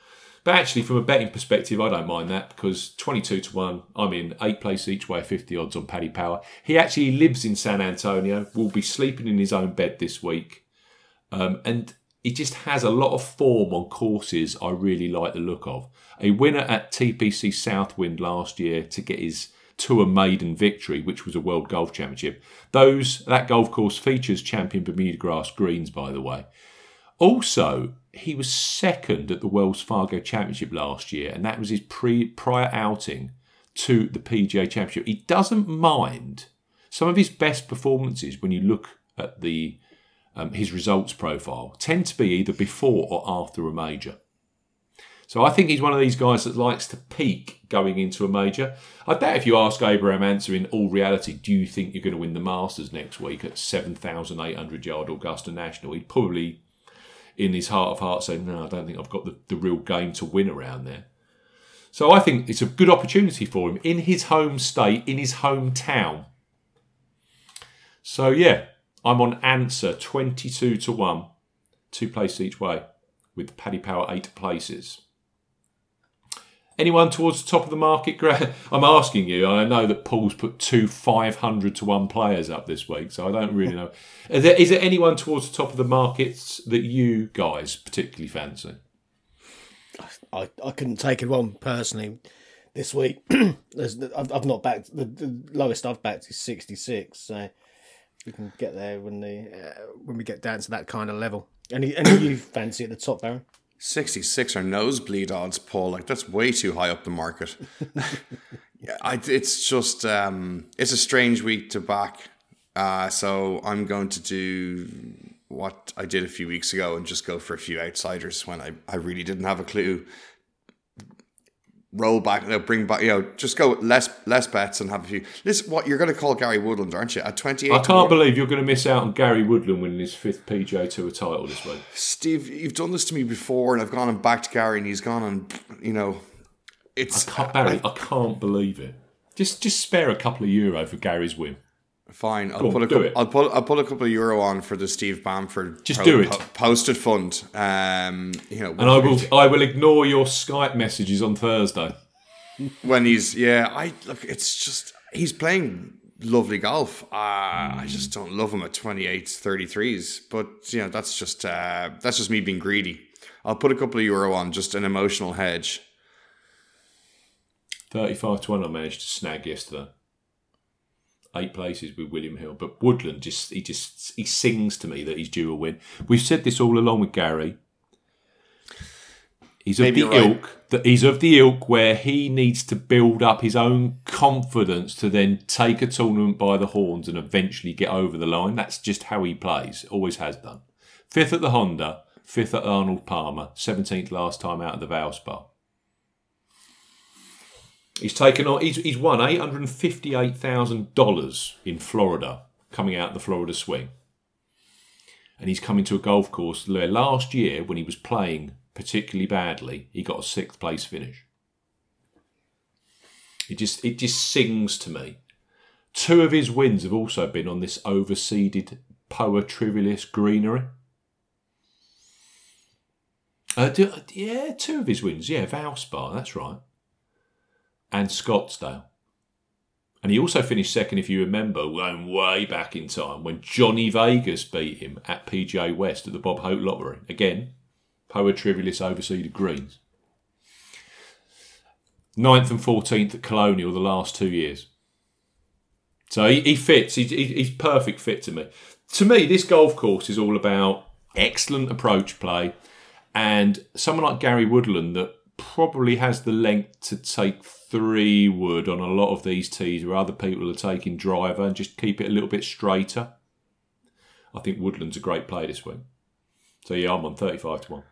But actually, from a betting perspective, I don't mind that because 22 to 1, I'm in eight place each way, 50 odds on Paddy Power. He actually lives in San Antonio, will be sleeping in his own bed this week. Um, and he just has a lot of form on courses I really like the look of. A winner at TPC Southwind last year to get his tour maiden victory, which was a World Golf Championship. Those that golf course features champion Bermuda grass greens, by the way. Also, he was second at the Wells Fargo Championship last year, and that was his pre prior outing to the PGA Championship. He doesn't mind some of his best performances when you look at the um, his results profile tend to be either before or after a major. So I think he's one of these guys that likes to peak going into a major. I bet if you ask Abraham Ancer in all reality, do you think you're going to win the Masters next week at 7,800 yard Augusta National? He'd probably, in his heart of hearts, say, no, I don't think I've got the, the real game to win around there. So I think it's a good opportunity for him in his home state, in his hometown. So yeah, I'm on Ancer 22 to 1, two places each way, with Paddy Power eight places. Anyone towards the top of the market? <laughs> I'm asking you. I know that Paul's put two 500 to 1 players up this week, so I don't really know. <laughs> Is there, is there anyone towards the top of the markets that you guys particularly fancy? I, I couldn't take it on personally this week. <clears throat> I've, I've not backed, the, the lowest I've backed is 66, so we can get there when the uh, when we get down to that kind of level. Any any you <coughs> fancy at the top, Baron? 66 are nosebleed odds, Paul. Like that's way too high up the market. <laughs> yeah, I, it's just um, it's a strange week to back. Uh, so I'm going to do what I did a few weeks ago and just go for a few outsiders when I, I really didn't have a clue roll back, you know, bring back, you know, just go less less bets and have a few. Listen, what you're going to call Gary Woodland, aren't you? At 28. I can't believe you're going to miss out on Gary Woodland winning his fifth PGA Tour title this week. Steve, you've done this to me before, and I've gone and backed Gary, and he's gone and you know, it's I can't, Barry, I, I can't believe it. Just just spare a couple of euro for Gary's win. Fine, I'll put a couple, I'll put I'll put a couple of euro on for the Steve Bamford. Just do it. Po- posted fund. Um, you know, and I will I will ignore your Skype messages on Thursday when he's yeah, I look. It's just he's playing lovely golf. Uh, I just don't love him at 28, 33s. But you know, that's just uh, that's just me being greedy. I'll put a couple of euro on just an emotional hedge. 35 to 1 I managed to snag yesterday. Eight places with William Hill. But Woodland just he just he sings to me that he's due a win. We've said this all along with Gary. He's of Maybe the right. ilk that he's of the ilk where he needs to build up his own confidence to then take a tournament by the horns and eventually get over the line. That's just how he plays. Always has done. Fifth at the Honda, fifth at Arnold Palmer, seventeenth last time out of the Valspar. He's taken on. He's, he's won eight hundred and fifty-eight thousand dollars in Florida, coming out the Florida swing, and he's coming to a golf course where last year when he was playing particularly badly, he got a sixth place finish. It just it just sings to me. Two of his wins have also been on this overseeded Poa Trivialis greenery. Uh, do, yeah, two of his wins. Yeah, Valspar, that's right. And Scottsdale. And he also finished second, if you remember, going way back in time when Johnny Vegas beat him at PGA West at the Bob Hope Lottery. Again, Poa Trivialis overseeded greens. Ninth and 14th at Colonial the last two years. So he, he fits. He, he, he's perfect fit to me. To me, this golf course is all about excellent approach play and someone like Gary Woodland that probably has the length to take three wood on a lot of these tees where other people are taking driver and just keep it a little bit straighter. I think Woodland's a great play this week. So yeah, I'm on 35 to 1.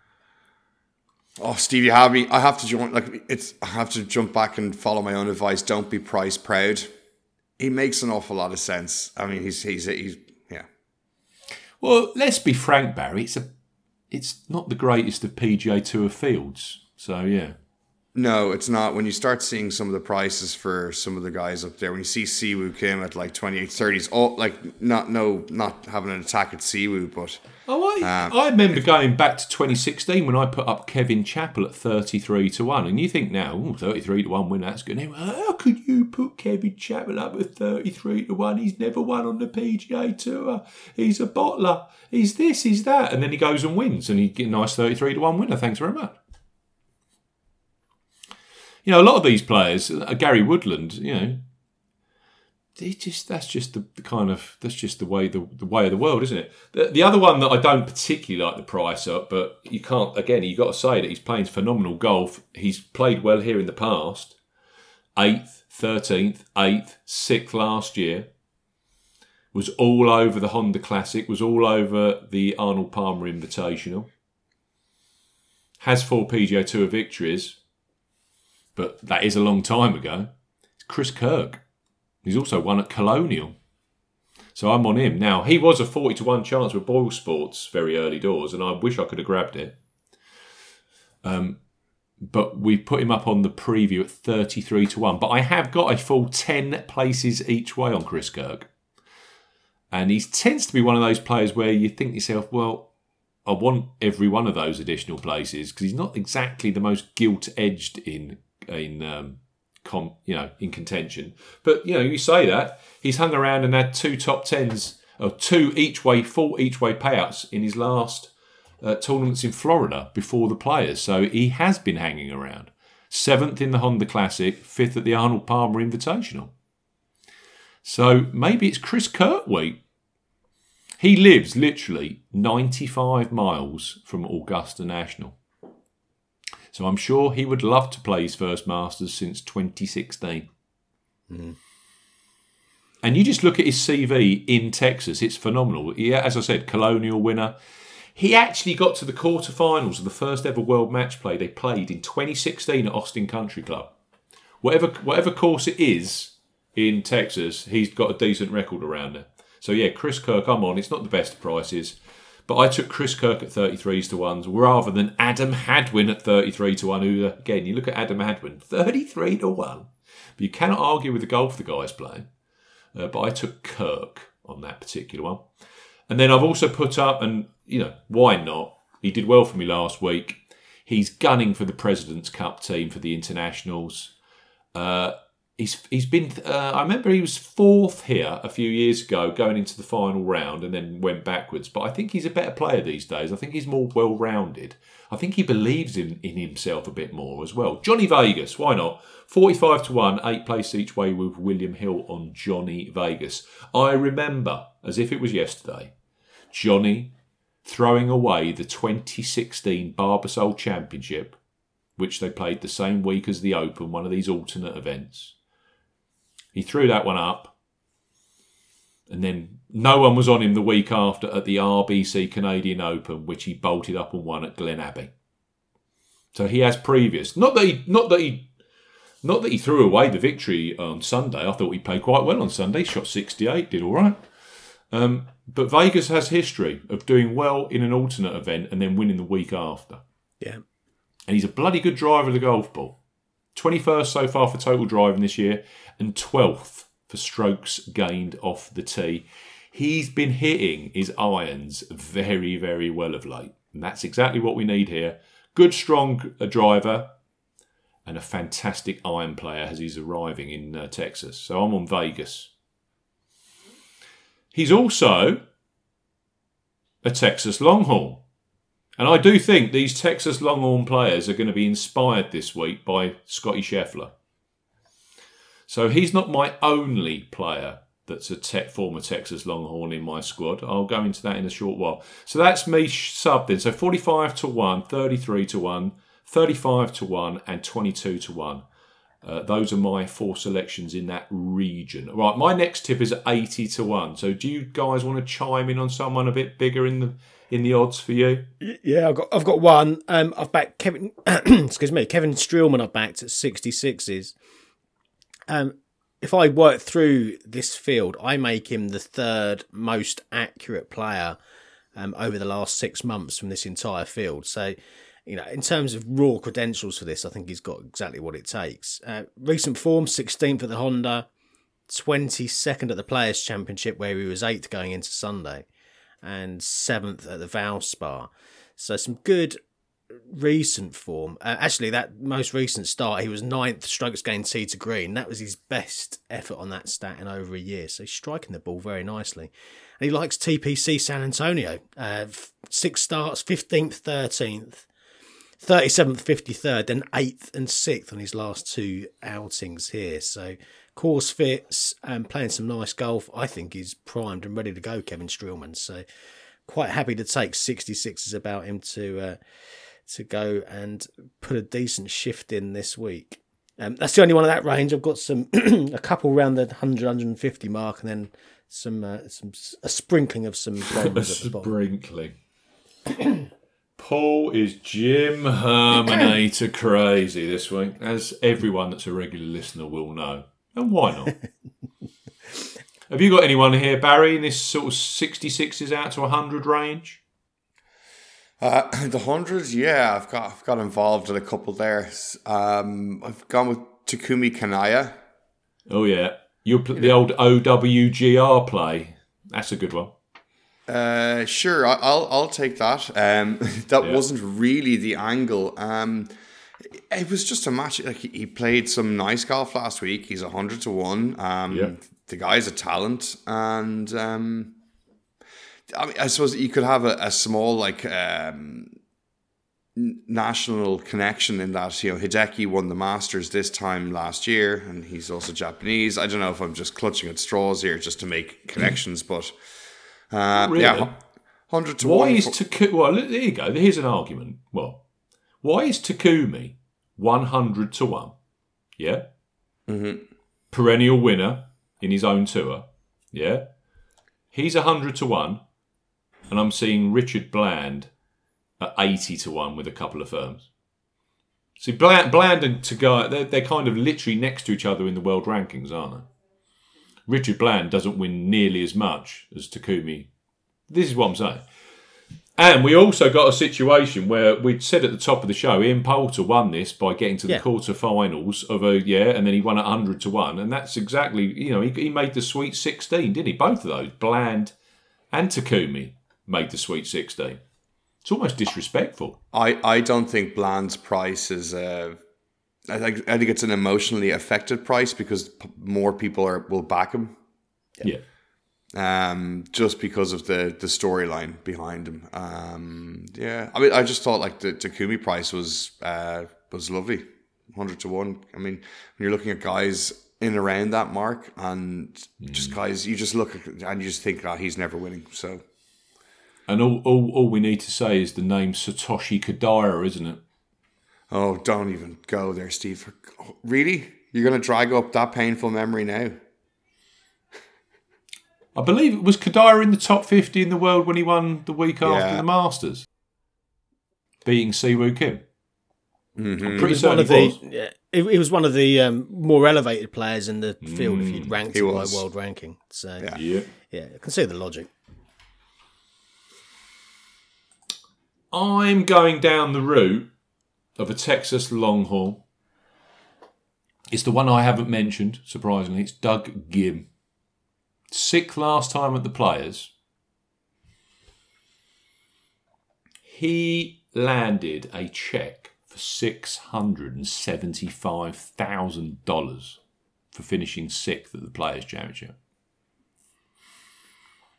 Oh, Steve, you have me. I have to join. Like it's, I have to jump back and follow my own advice. Don't be price proud. He makes an awful lot of sense. I mean, he's he's he's yeah. Well, let's be frank, Barry. It's a, it's not the greatest of PGA Tour fields. So yeah. No, it's not. When you start seeing some of the prices for some of the guys up there, when you see Siwoo Kim at like 28, 30s, all like not no, not having an attack at Siwoo, but Oh, I, um, I remember going back to 2016 when I put up Kevin Chappell at 33 to 1. And you think now, ooh, 33 to 1 win, that's good. Anyway, how could you put Kevin Chappell up at 33 to 1? He's never won on the PGA Tour. He's a bottler. He's this, he's that. And then he goes and wins. And he get a nice 33 to 1 winner. Thanks very much. You know, a lot of these players, uh, Gary Woodland, you know, they just that's just the, the, kind of that's just the way the, the way of the world, isn't it? The, the other one that I don't particularly like the price up, but you can't again. You have got to say that he's playing phenomenal golf. He's played well here in the past. Eighth, thirteenth, eighth, sixth last year. Was all over the Honda Classic. Was all over the Arnold Palmer Invitational. Has four PGA Tour victories, but that is a long time ago. It's Chris Kirk. He's also won at Colonial. So I'm on him. Now, he was a 40 to 1 chance with Boyle Sports very early doors, and I wish I could have grabbed it. Um, but we put him up on the preview at 33 to 1. But I have got a full 10 places each way on Chris Kirk. And he tends to be one of those players where you think to yourself, well, I want every one of those additional places because he's not exactly the most gilt edged in in um, com, you know, in contention. But you know, you say that he's hung around and had two top tens or two each way, full each way payouts in his last uh, tournaments in Florida before the players. So he has been hanging around. Seventh in the Honda Classic, fifth at the Arnold Palmer Invitational. So maybe it's Chris Kirk. He lives literally 95 miles from Augusta National. So I'm sure he would love to play his first Masters since 2016. Mm. And you just look at his CV in Texas, it's phenomenal. Yeah, as I said, Colonial winner. He actually got to the quarterfinals of the first ever world match play they played in 2016 at Austin Country Club. Whatever whatever course it is in Texas, he's got a decent record around it. So yeah, Chris Kirk, I'm on. It's not the best prices. But I took Chris Kirk at 33s to 1s rather than Adam Hadwin at 33 to 1, who, again, you look at Adam Hadwin, 33 to 1. But you cannot argue with the golf the guy's playing. Uh, but I took Kirk on that particular one. And then I've also put up, and, you know, why not? He did well for me last week. He's gunning for the President's Cup team for the internationals. Uh, he's he's been. Uh, I remember he was fourth here a few years ago, going into the final round, and then went backwards. But I think he's a better player these days. I think he's more well rounded. I think he believes in in himself a bit more as well. Johnny Vegas, why not? Forty five to one, eight place each way with William Hill on Johnny Vegas. I remember as if it was yesterday, Johnny throwing away the 2016 Barbasol Championship which they played the same week as the Open, one of these alternate events. He threw that one up. And then no one was on him the week after at the RBC Canadian Open, which he bolted up and won at Glen Abbey. So he has previous. Not that he not that he not that he threw away the victory on Sunday. I thought he played quite well on Sunday. Shot 68, did all right. Um, but Vegas has history of doing well in an alternate event and then winning the week after. Yeah. And he's a bloody good driver of the golf ball. 21st so far for total driving this year and 12th for strokes gained off the tee. He's been hitting his irons very, very well of late. And that's exactly what we need here. Good, strong uh, driver and a fantastic iron player as he's arriving in uh, Texas. So I'm on Vegas. He's also a Texas Longhorn. And I do think these Texas Longhorn players are going to be inspired this week by Scotty Scheffler. So he's not my only player that's a former Texas Longhorn in my squad. I'll go into that in a short while. So that's me subbed in. So 45 to 1, 33 to 1, 35 to 1 and 22 to 1. Uh, those are my four selections in that region. Right, my next tip is 80 to 1. So do you guys want to chime in on someone a bit bigger in the in the odds for you? Yeah, I've got I've got one. Um, I've backed Kevin. <clears throat> excuse me, Kevin Streelman. I've backed at sixty sixes. Um, if I work through this field, I make him the third most accurate player um, over the last six months from this entire field. So, you know, in terms of raw credentials for this, I think he's got exactly what it takes. Uh, recent form: sixteenth at the Honda, twenty second at the Players Championship, where he was eighth going into Sunday and seventh at the Valspar. So some good recent form. Uh, actually, that most recent start, he was ninth strokes gained tee to green. That was his best effort on that stat in over a year. So he's striking the ball very nicely. And he likes TPC San Antonio. Uh, six starts, 15th, 13th. 37th, 53rd, then 8th and 6th on his last two outings here. So, course fits and playing some nice golf. I think he's primed and ready to go, Kevin Streelman. So, quite happy to take 66s about him to uh, to go and put a decent shift in this week. Um, that's the only one of that range. I've got some <clears throat> a couple around the 100, 150 mark, and then some uh, some a sprinkling of some <laughs> bombs at the bottom. Sprinkling. Paul is Jim Herminator <clears throat> crazy this week, as everyone that's a regular listener will know. And why not? <laughs> Have you got anyone here, Barry, in this sort of 66s out to 100 range? Uh, <clears throat> the hundreds, yeah, I've got I've got involved in a couple there. Um, I've gone with Takumi Kanaya. Oh, yeah. You pl- The old OWGR play. That's a good one. Uh, sure, I'll I'll take that. Um, <laughs> that Yeah. wasn't really the angle. Um, it was just a match. Like he- he played some nice golf last week. He's hundred to one. Um, Yeah. the guy's a talent, and um, I mean, I suppose you could have a, a small like um, national connection in that you know Hideki won the Masters this time last year, and he's also Japanese. I don't know if I'm just clutching at straws here just to make connections, but uh, really. yeah, hundred to Why one. is Takumi? Well, there you go. Here's an argument. Well, why is Takumi one hundred to one? Yeah, Mhm. perennial winner in his own tour. Yeah, he's hundred to one, and I'm seeing Richard Bland at eighty to one with a couple of firms. See, Bland, Bland and Tagai, they're, they're kind of literally next to each other in the world rankings, aren't they? Richard Bland doesn't win nearly as much as Takumi. This is what I'm saying. And we also got a situation where we'd said at the top of the show, Ian Poulter won this by getting to the Yeah. quarterfinals of a yeah, and then he won at hundred to one, and that's exactly you know he, he made the Sweet Sixteen, didn't he? Both of those, Bland and Takumi, made the Sweet Sixteen. It's almost disrespectful. I, I don't think Bland's price is. Uh, I think I think it's an emotionally affected price because p- more people are will back him. Yeah. Um, just because of the the storyline behind him. Um, yeah, I mean, I just thought like the Takumi price was uh was lovely, hundred to one. I mean, when you're looking at guys in around that mark and just guys, you just look at and you just think, oh, he's never winning. So And all, all, all we need to say is the name Satoshi Kodaira, isn't it? Oh, don't even go there, Steve. Really? You're going to drag up that painful memory now? I believe it was Kodaira in the top 50 in the world when he won the week after Yeah. the Masters, beating Siwoo Kim. Mm-hmm. I'm pretty was one certain of he the was. yeah, he, he was one of the um, more elevated players in the field if you'd ranked him by world ranking. So yeah. Yeah. Yeah. I can see the logic. I'm going down the route of a Texas Longhorn. It's the one I haven't mentioned, surprisingly. It's Doug Ghim. Sixth last time at the Players. He landed a check for $675,000 for finishing sixth at the Players' Championship.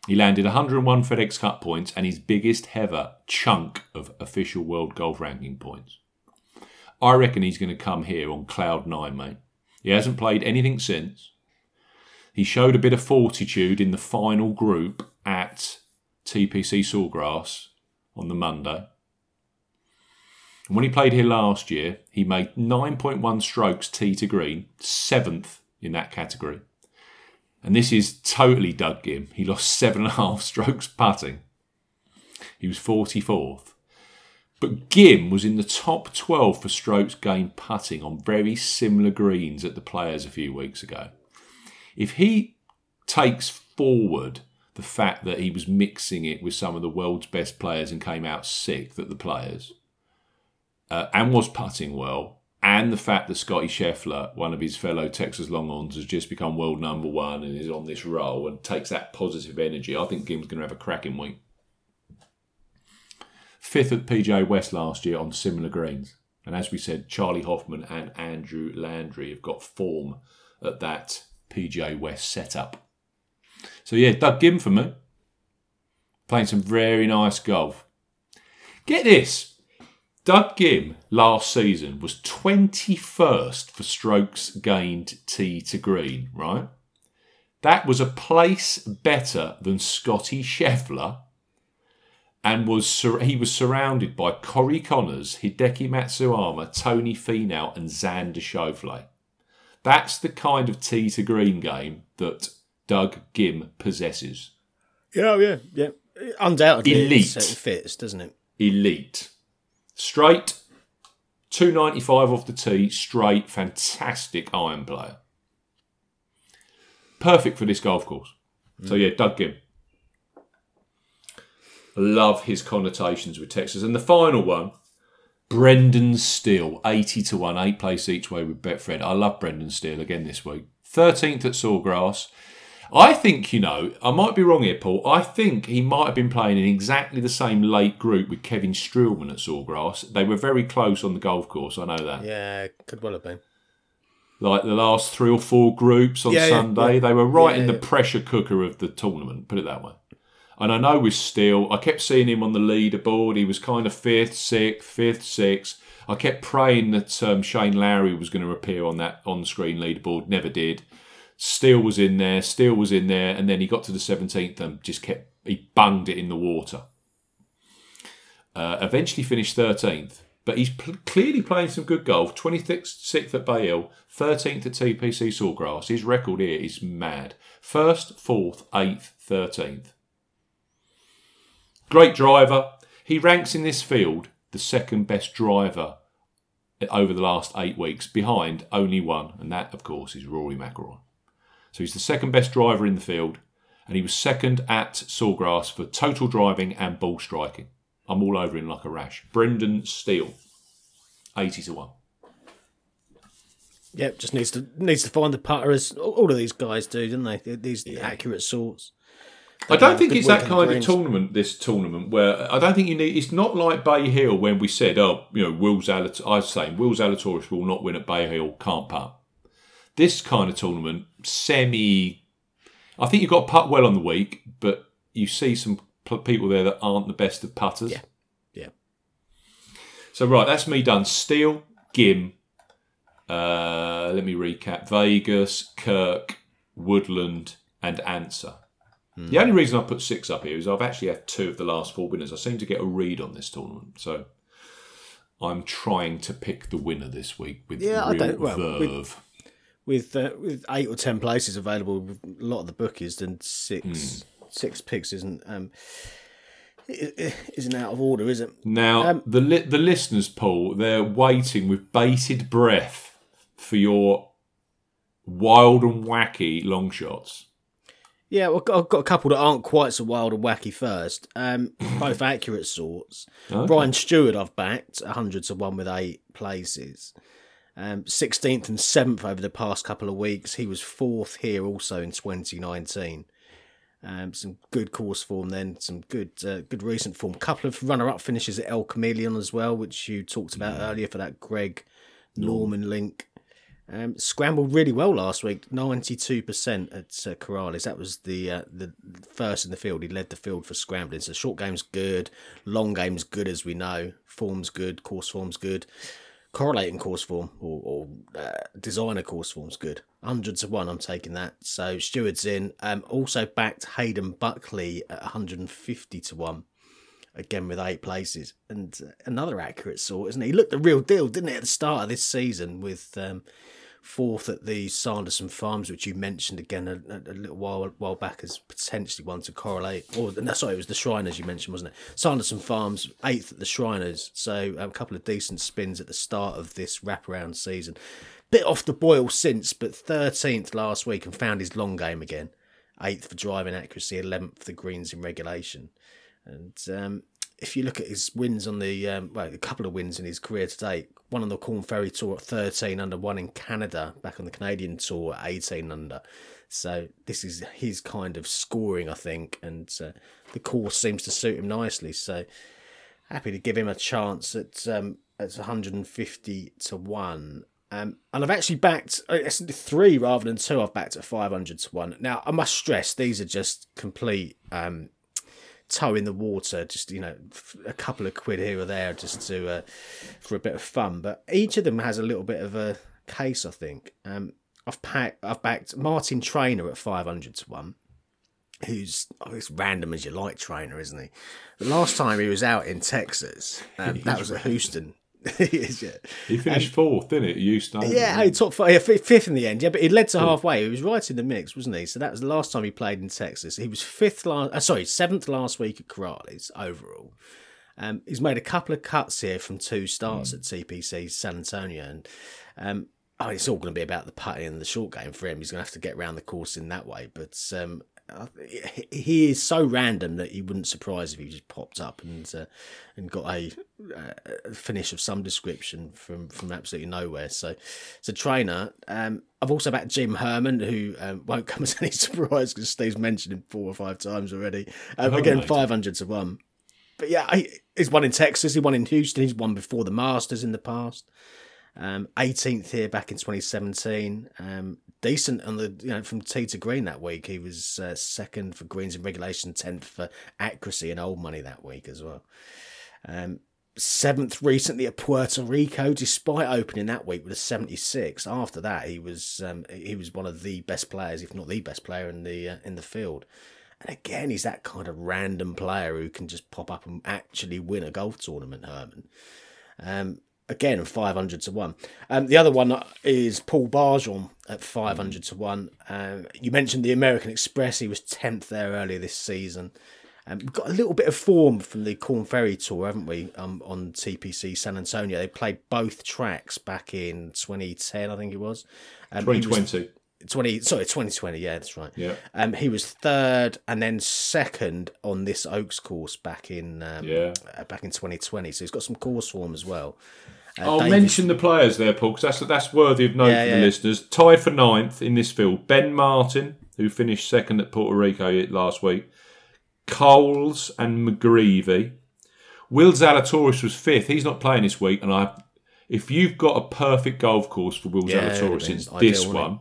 He landed 101 FedEx Cup points and his biggest ever chunk of official world golf ranking points. I reckon he's going to come here on cloud nine, mate. He hasn't played anything since. He showed a bit of fortitude in the final group at TPC Sawgrass on the Monday. And when he played here last year, he made 9.1 strokes tee to green, seventh in that category. And this is totally Doug Ghim. He lost seven and a half <laughs> strokes putting. He was 44th. But Ghim was in the top 12 for strokes gained putting on very similar greens at the Players a few weeks ago. If he takes forward the fact that he was mixing it with some of the world's best players and came out sixth at the Players, uh, and was putting well, and the fact that Scotty Scheffler, one of his fellow Texas Longhorns, has just become world number one and is on this roll and takes that positive energy, I think Ghim's going to have a cracking week. Fifth at PGA West last year on similar greens. And as we said, Charley Hoffman and Andrew Landry have got form at that PGA West setup. So yeah, Doug Ghim for me. Playing some very nice golf. Get this. Doug Ghim last season was 21st for strokes gained tee to green, right? That was a place better than Scotty Scheffler and was sur- he was surrounded by Corey Conners, Hideki Matsuyama, Tony Finau and Xander Schauffele. That's the kind of tee to green game that Doug Ghim possesses. Yeah, oh, yeah, yeah. Undoubtedly, Elite. it fits, doesn't it? Elite. Straight, 295 off the tee, straight, fantastic iron player. Perfect for this golf course. So mm. yeah, Doug Ghim. Love his connotations with Texas. And the final one, Brendan Steele, 80 to 1, eight place each way with Betfred. I love Brendan Steele again this week. 13th at Sawgrass. I think, you know, I might be wrong here, Paul. I think he might have been playing in exactly the same late group with Kevin Streelman at Sawgrass. They were very close on the golf course, I know that. Yeah, could well have been. Like the last three or four groups on Yeah, yeah, Sunday, yeah. they were right Yeah, in the pressure cooker of the tournament, put it that way. And I know with Steele, I kept seeing him on the leaderboard. He was kind of fifth, sixth, fifth, sixth. I kept praying that um, Shane Lowry was going to appear on that on-screen leaderboard. Never did. Steele was in there. Steele was in there, and then he got to the seventeenth and just kept he bunged it in the water. Uh, eventually finished thirteenth, but he's pl- clearly playing some good golf. Twenty sixth at Bay Hill, thirteenth at TPC Sawgrass. His record here is mad. First, fourth, eighth, thirteenth. Great driver. He ranks in this field the second best driver over the last eight weeks, behind only one, and that, of course, is Rory McIlroy. So he's the second best driver in the field, and he was second at Sawgrass for total driving and ball striking. I'm all over him like a rash. Brendan Steele, 80 to 1. Yep, just needs to needs to find the putter as all all of these guys do, don't they? These accurate sorts. I don't think it's that work on the kind of tournament. This tournament where I don't think you need. It's not like Bay Hill when we said, "Oh, you know, Will Zalatoris." I was saying Will Zalatoris will not win at Bay Hill. Can't putt. This kind of tournament, semi. I think you've got to putt well on the week, but you see some p- people there that aren't the best of putters. Yeah. Yeah. So right, that's me done. Steele, Ghim. Uh, let me recap: Vegas, Kirk, Woodland, and Ancer. The only reason I put six up here is I've actually had two of the last four winners. I seem to get a read on this tournament, so I'm trying to pick the winner this week with Yeah, I real don't- well, verve. With uh, with eight or ten places available, a lot of the bookies, then six six picks isn't um i- i- isn't out of order, is it? Now, Um, the li- the listeners, Paul, they're waiting with bated breath for your wild and wacky long shots. Yeah, well, I've got a couple that aren't quite so wild and wacky first. Um, <laughs> both accurate sorts. Okay. Brian Stuart, I've backed 100 to 1 with eight places. Um, 16th and 7th over the past couple of weeks. He was fourth here also in 2019. Um, some good course form then, some good uh, good recent form. couple of runner up finishes at El Chameleon as well, which you talked about earlier for that Greg Norman link. Um, scrambled really well last week, ninety two percent at uh, Corales. That was the uh, the first in the field. He led the field for scrambling. So short game's good, long game's good as we know. Form's good, course form's good. Correlating course form or, or uh, designer course form's good. Hundred to one, I'm taking that. So Stuart's in. Um, also backed Hayden Buckley at 150 to one again with eight places and uh, another accurate sort, isn't he? He looked the real deal, didn't he, at the start of this season with um, fourth at the Sanderson Farms, which you mentioned again a, a, little while while back as potentially one to correlate. Or no, sorry, it was the Shriners you mentioned, wasn't it? Sanderson Farms eighth at the Shriners, so a couple of decent spins at the start of this wraparound season. Bit off the boil since, but thirteenth last week and found his long game again. Eighth for driving accuracy, eleventh for greens in regulation, and um, if you look at his wins on the um, well, a couple of wins in his career to date, one on the Corn Ferry Tour at 13 under, one in Canada back on the Canadian Tour at 18 under. So this is his kind of scoring, I think, and uh, the course seems to suit him nicely. So happy to give him a chance at um, at 150 to one. Um, and I've actually backed uh, three rather than two. I've backed at 500 to one. Now I must stress these are just complete um, toe in the water, just you know, a couple of quid here or there, just to uh, for a bit of fun. But each of them has a little bit of a case, I think. Um, I've packed, I've backed Martin Trainer at five hundred to one. Who's oh, as random as you like, Trainer, isn't he? The last time he was out in Texas, um, <laughs> that was at Houston. <laughs> he is, yeah. He finished um, fourth, didn't it? You started. Yeah, top five, yeah, fifth in the end. Yeah, but he led to halfway. He was right in the mix, wasn't he? So that was the last time he played in Texas. He was fifth last. Uh, sorry, seventh last week at Corales overall. Um, he's made a couple of cuts here from two starts mm. at TPC San Antonio, and um, oh, it's all going to be about the putting and the short game for him. He's going to have to get around the course in that way. But um, he is so random that he wouldn't surprise if he just popped up and uh, and got a, a, finish of some description from from absolutely nowhere. So, it's a trainer. Um, I've also backed Jim Herman, who um, won't come as any <laughs> surprise because Steve's mentioned him four or five times already. Um, again, five hundred to one. But yeah, he, he's won in Texas. He won in Houston. He's won before the Masters in the past. Um, 18th here back in 2017. Um, decent on the you know from tee to green that week. He was uh, second for greens in regulation, tenth for accuracy and old money that week as well. Um, seventh recently at Puerto Rico, despite opening that week with a 76. After that, he was um, he was one of the best players, if not the best player in the uh, in the field. And again, he's that kind of random player who can just pop up and actually win a golf tournament, Herman. Um, again 500 to 1 um, the other one is paul barjon at 500 to 1 um, you mentioned the american express. He was 10th there earlier this season. Um, we've got a little bit of form from the Korn ferry tour haven't we um, on tpc san antonio? They played both tracks back in 2010 i think it was. Um, 2020 20 sorry 2020 yeah that's right yeah um he was third and then second on this oaks course back in um, yeah uh, back in 2020 so he's got some course form as well uh, I'll Davis. mention the players there, Paul, because that's that's worthy of note yeah, for yeah. the listeners. Tied for ninth in this field, Ben Martin, who finished second at Puerto Rico last week, Coles and McGreevy. Will Zalatoris was fifth. He's not playing this week, and I, if you've got a perfect golf course for Will yeah, Zalatoris, it's this one.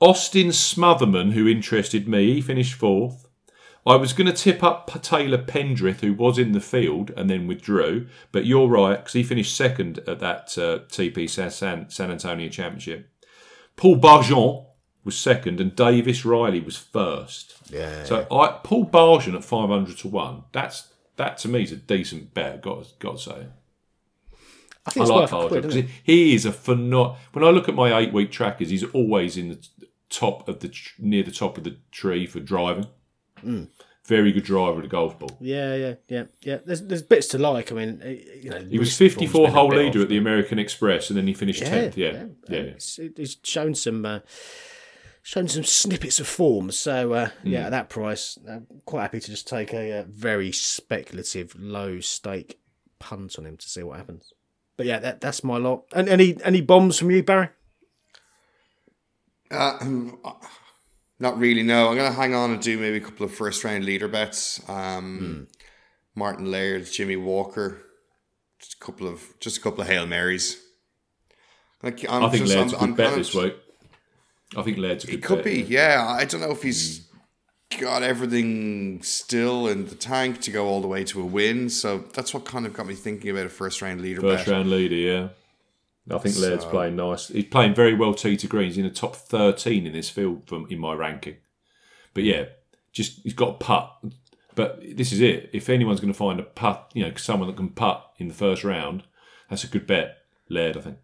Austin Smotherman, who interested me, he finished fourth. I was going to tip up Taylor Pendrith, who was in the field and then withdrew, but you're right because he finished second at that uh, TP San, San Antonio Championship. Paul Barjon was second, and Davis Riley was first. Yeah. So I, Paul Barjon at five hundred to one. That's that to me is a decent bet. Got got to say. I, think I like Barjon because he is a phenomenal. When I look at my eight week trackers, he's always in the top of the near the top of the tree for driving. Mm. Very good driver of the golf ball. Yeah, yeah, yeah, yeah. There's there's bits to like. I mean, eh, you know, he was 54 hole leader off, at the American Express, and then he finished yeah, 10th. Yeah, yeah. yeah. He's shown some. Uh, shown some snippets of form. So uh, yeah, mm. at that price, I'm quite happy to just take a, a, very speculative, low stake punt on him to see what happens. But yeah, that, that's my lot. And any any bombs from you, Barry? Uh, <clears throat> not really. No, I'm gonna hang on and do maybe a couple of first round leader bets. Um, mm. Martin Laird, Jimmy Walker, just a couple of just a couple of hail marys. Like, I'm i think just, Laird's I'm, a good bet this week. I think Laird's a good. It could bet, be, yeah. I don't know if he's mm. got everything still in the tank to go all the way to a win. So that's what kind of got me thinking about a first round leader. First bet. round leader, yeah. I think so, Laird's playing nice. He's playing very well tee to green. He's in the top 13 in this field from in my ranking. But yeah, just he's got a putt. But this is it. If anyone's going to find a putt, you know, someone that can putt in the first round, that's a good bet. Laird, I think.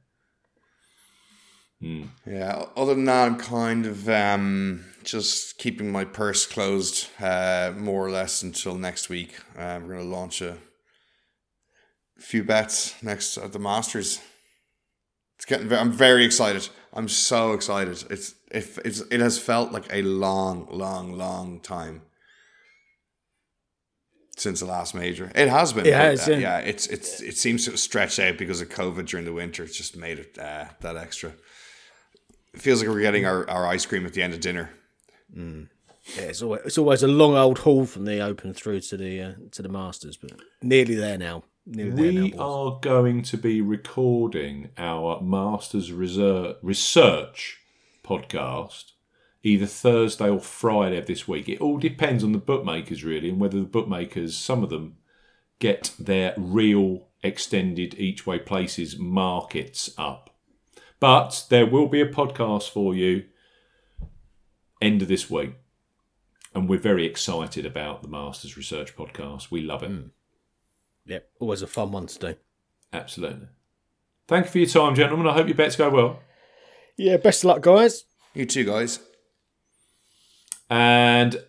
Yeah. Other than that, I'm kind of um, just keeping my purse closed, uh, more or less, until next week. Uh, we're going to launch a few bets next at the Masters. It's getting. Very, I'm very excited. I'm so excited. It's if it's it has felt like a long, long, long time since the last major. It has been. It but, has, uh, yeah. yeah. It's it's it seems to have stretched out because of COVID during the winter. It's just made it uh, that extra. It feels like we're getting our, our ice cream at the end of dinner. Yeah, it's always, it's always a long old haul from the Open through to the uh, to the Masters, but nearly there now. We are going to be recording our Masters Reser- Research podcast either Thursday or Friday of this week. It all depends on the bookmakers, really, and whether the bookmakers, some of them, get their real extended each way places markets up. But there will be a podcast for you end of this week. And we're very excited about the Masters Research podcast. We love it. Yep, always a fun one to do. Absolutely. Thank you for your time, gentlemen. I hope your bets go well. Yeah, best of luck, guys. You too, guys. And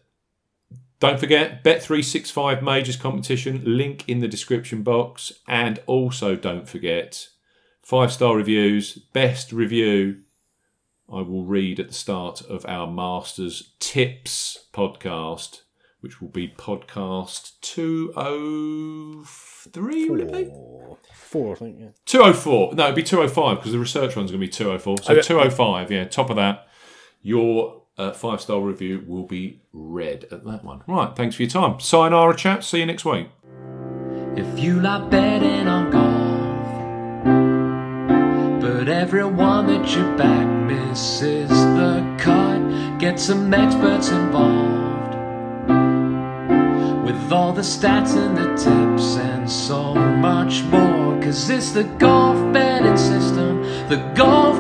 don't forget, Bet365 Majors competition, link in the description box. And also don't forget, five star reviews, best review I will read at the start of our Masters Tips podcast, which will be podcast 203, will it be? Four, four I think. Yeah. 204. No, it'd be 205 because the research one's going to be 204. So Okay. 205, yeah, top of that. Your uh, five star review will be read at that one. Right, thanks for your time. Sayonara, chat. See you next week. If you like betting on golf, but everyone that you back misses the cut, get some experts involved with all the stats and the tips and so much more. Cause it's the golf betting system, the golf